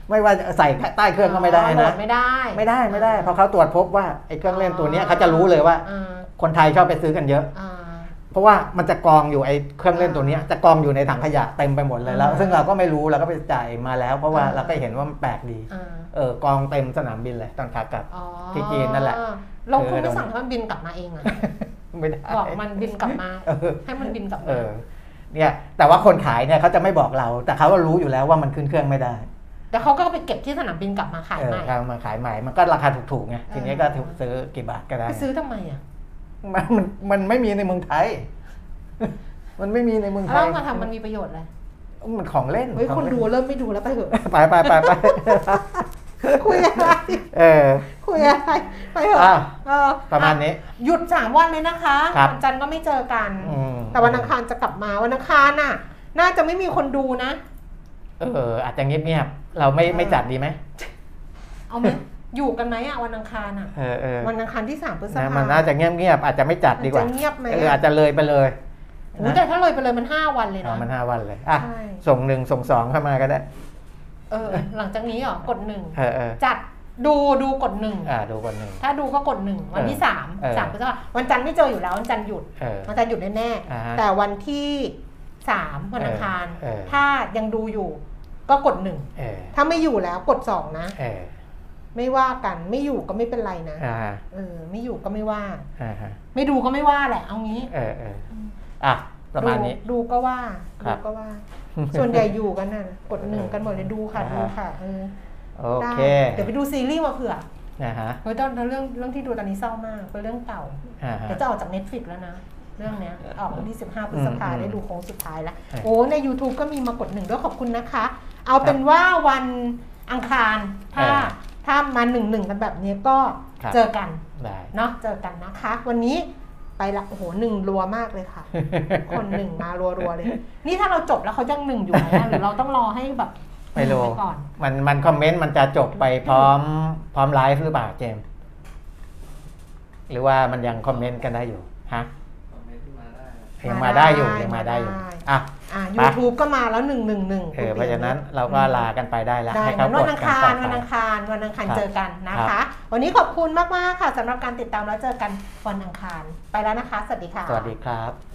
ไม่ว่าจะใส่ใต้เครื่องก็ไม่ได้โหลนะ ดไม่ได้ไม่ได้ไม่ได้เพราะเขาตรวจพบว่าไอ้เครื่องเล่นตัวเนี้ยเขาจะรู้เลยว่า อ่าคนไทยชอบไปซื้อกันเยอะ อ่า เพราะว่ามันจะกองอยู่ไอ้เครื่องเล่นตัวเนี้ยจะกองอยู่ในถังขยะเต็มไปหมดเลยแล้วอ่าซึ่งเราก็ไม่รู้เราก็ไปจ่ายมาแล้ว เพราะว่าอ่าเราก็เห็นว่ามันแปลกดีอ่าเออกองเต็มสนามบินเลยตอนขากลับอ๋อที่จีนนั่นแหละเราคุณคือไม่สั่งให้มันบินกลับมาเองอะไม่ได้บอกมันบินกลับมาเออให้มันบินกลับเอมาอเนี่ยแต่ว่าคนขายเนี่ยเขาจะไม่บอกเรา แต่เขาก็รู้อยู่แล้วว่ามันขึ้นเครื่องไม่ได้แต่เขาก็ไปเก็บที่สนามบินกลับมาขายเออใหม่เขามาขายใหม่มันก็ราคาถูกๆไงทีนี้ก็ถูกซื้อกี่บาทก็ได้ไปซื้อทำไมอะ มันมันมันไม่มีในเมืองไทย มันไม่มีในเมืองไทแล้วยเอามาทำมันมีประโยชน์อะไรมันของเล่นเฮ้ยของคนเล่ดูเริ่มไม่ดูแล้วไปเถอะไปไปไปไปคุยอะไรเออคุยอะไรไปเถอะอ้าวเออประมาณนี้ หยุดสามวันเลยนะคะครับวันจันทร์ก็ไม่เจอกันอืมแต่วันอังคารจะกลับมาวันอังคารน่ะ น่าจะไม่มีคนดูนะ เออ อาจจะเงียบๆเราไม่เออไม่จัดดีไหมเอาไหม อยู่กันไหมอะวันอังคารอะเออเออวันอังคารที่สามพฤษนะภามันน่าจะเงียบๆอาจจะไม่จัดดีกว่ามันจะเงียบไหมเอออาจจะเลยไปเลยโอ้แต่ถ้าเลยไปเลยมันห้าวันเลยอ๋อนะ มันห้าวันเลยอะใช่ ส่งหนึ่งส่งสองเข้ามาก็ได้เออ หลังจากนี้เหรอกดหนึ่งเออเออจัดดูดูกดหนึ่งอ่าดูก่อนหนึ่ง ถ้าดูก็กดหนึ่งวันที่เออสามเออ สามพฤษภาวันจันทร์ไม่เจออยู่แล้ววันจันทร์หยุดเออ วันจันทร์หยุดแน่อ่าฮะๆแต่วันที่สามวันอังคาร เออเออ ถ้ายังดูอยู่ ก็กดหนึ่งเออถ้าไม่อยู่แล้วกดสองนะ เออ ไม่ว่ากัน ไม่อยู่ก็ไม่เป็นไรนะอ่าฮะเออ ไม่อยู่ก็ไม่ว่า อ่าฮะไม่ดูก็ไม่ว่าแหละ เอางี้เออเอออะประมาณนี้ ดูดูก็ว่าครัดูบ ก็ว่า ส่วนใหญ่อยู่กันน่ะกดหนึ่งกันหมดเลยดูค่ะอ่าฮะดูค่ะเออโอได้เคเดี๋ยวไปดูซีรีส์มาเผื่อนะฮะเฮ้ยตอนเรื่องเรื่องที่ดูตอนนี้เศร้ามากเป็นเรื่องเก่า อ่าฮะ เดี๋ยวจะออกจาก Netflix แล้วนะ เรื่องเนี้ยออกวันที่ 15พฤษภาอืมได้ดูโค้งสุดท้ายแล้วเออโอ้ใน YouTube ก็มีมากดหนึ่งด้วยขอบคุณนะคะ เอาเป็นว่าวันอังคารถ้าเออ ถ้ามาหนึ่งหนึ่งกันแบบนี้ก็ครับเจอกันได้เนาะเจอกันนะคะ วันนี้ไปละโอ้โหหนึ่งรัวมากเลยค่ะ คนหนึ่งมารัวๆเลย นี่ถ้าเราจบแล้วเขายังหนึ่งอยู่ไหมอะหรือเราต้องรอให้แบบไม่รู้หนึ่งปก่อนมันมันคอมเมนต์มันจะจบไปพร้อม พร้อมไลฟ์หรือเปล่าเจมส์หรือว่ามันยังคอมเมนต์กันได้อยู่ฮะยังมาได้อยู่ยังมาได้อยู่อะ อ่าไป YouTube ก็มาแล้วหนึ่งหนึ่งหนึ่งเออเพราะฉะนั้นเราก็ลากันไปได้แล้วได้ให้เขางั้นกวัดนอังกันคาต่อรไปวันอังคารวันอังคารครับเจอกันนะครัคะบวันนี้ขอบคุณมาก ๆ ค่ะสำหรับการติดตามแล้วเจอกันวันอังคาร ไปแล้วนะคะ สวัสดีค่ะ สวัสดีครับ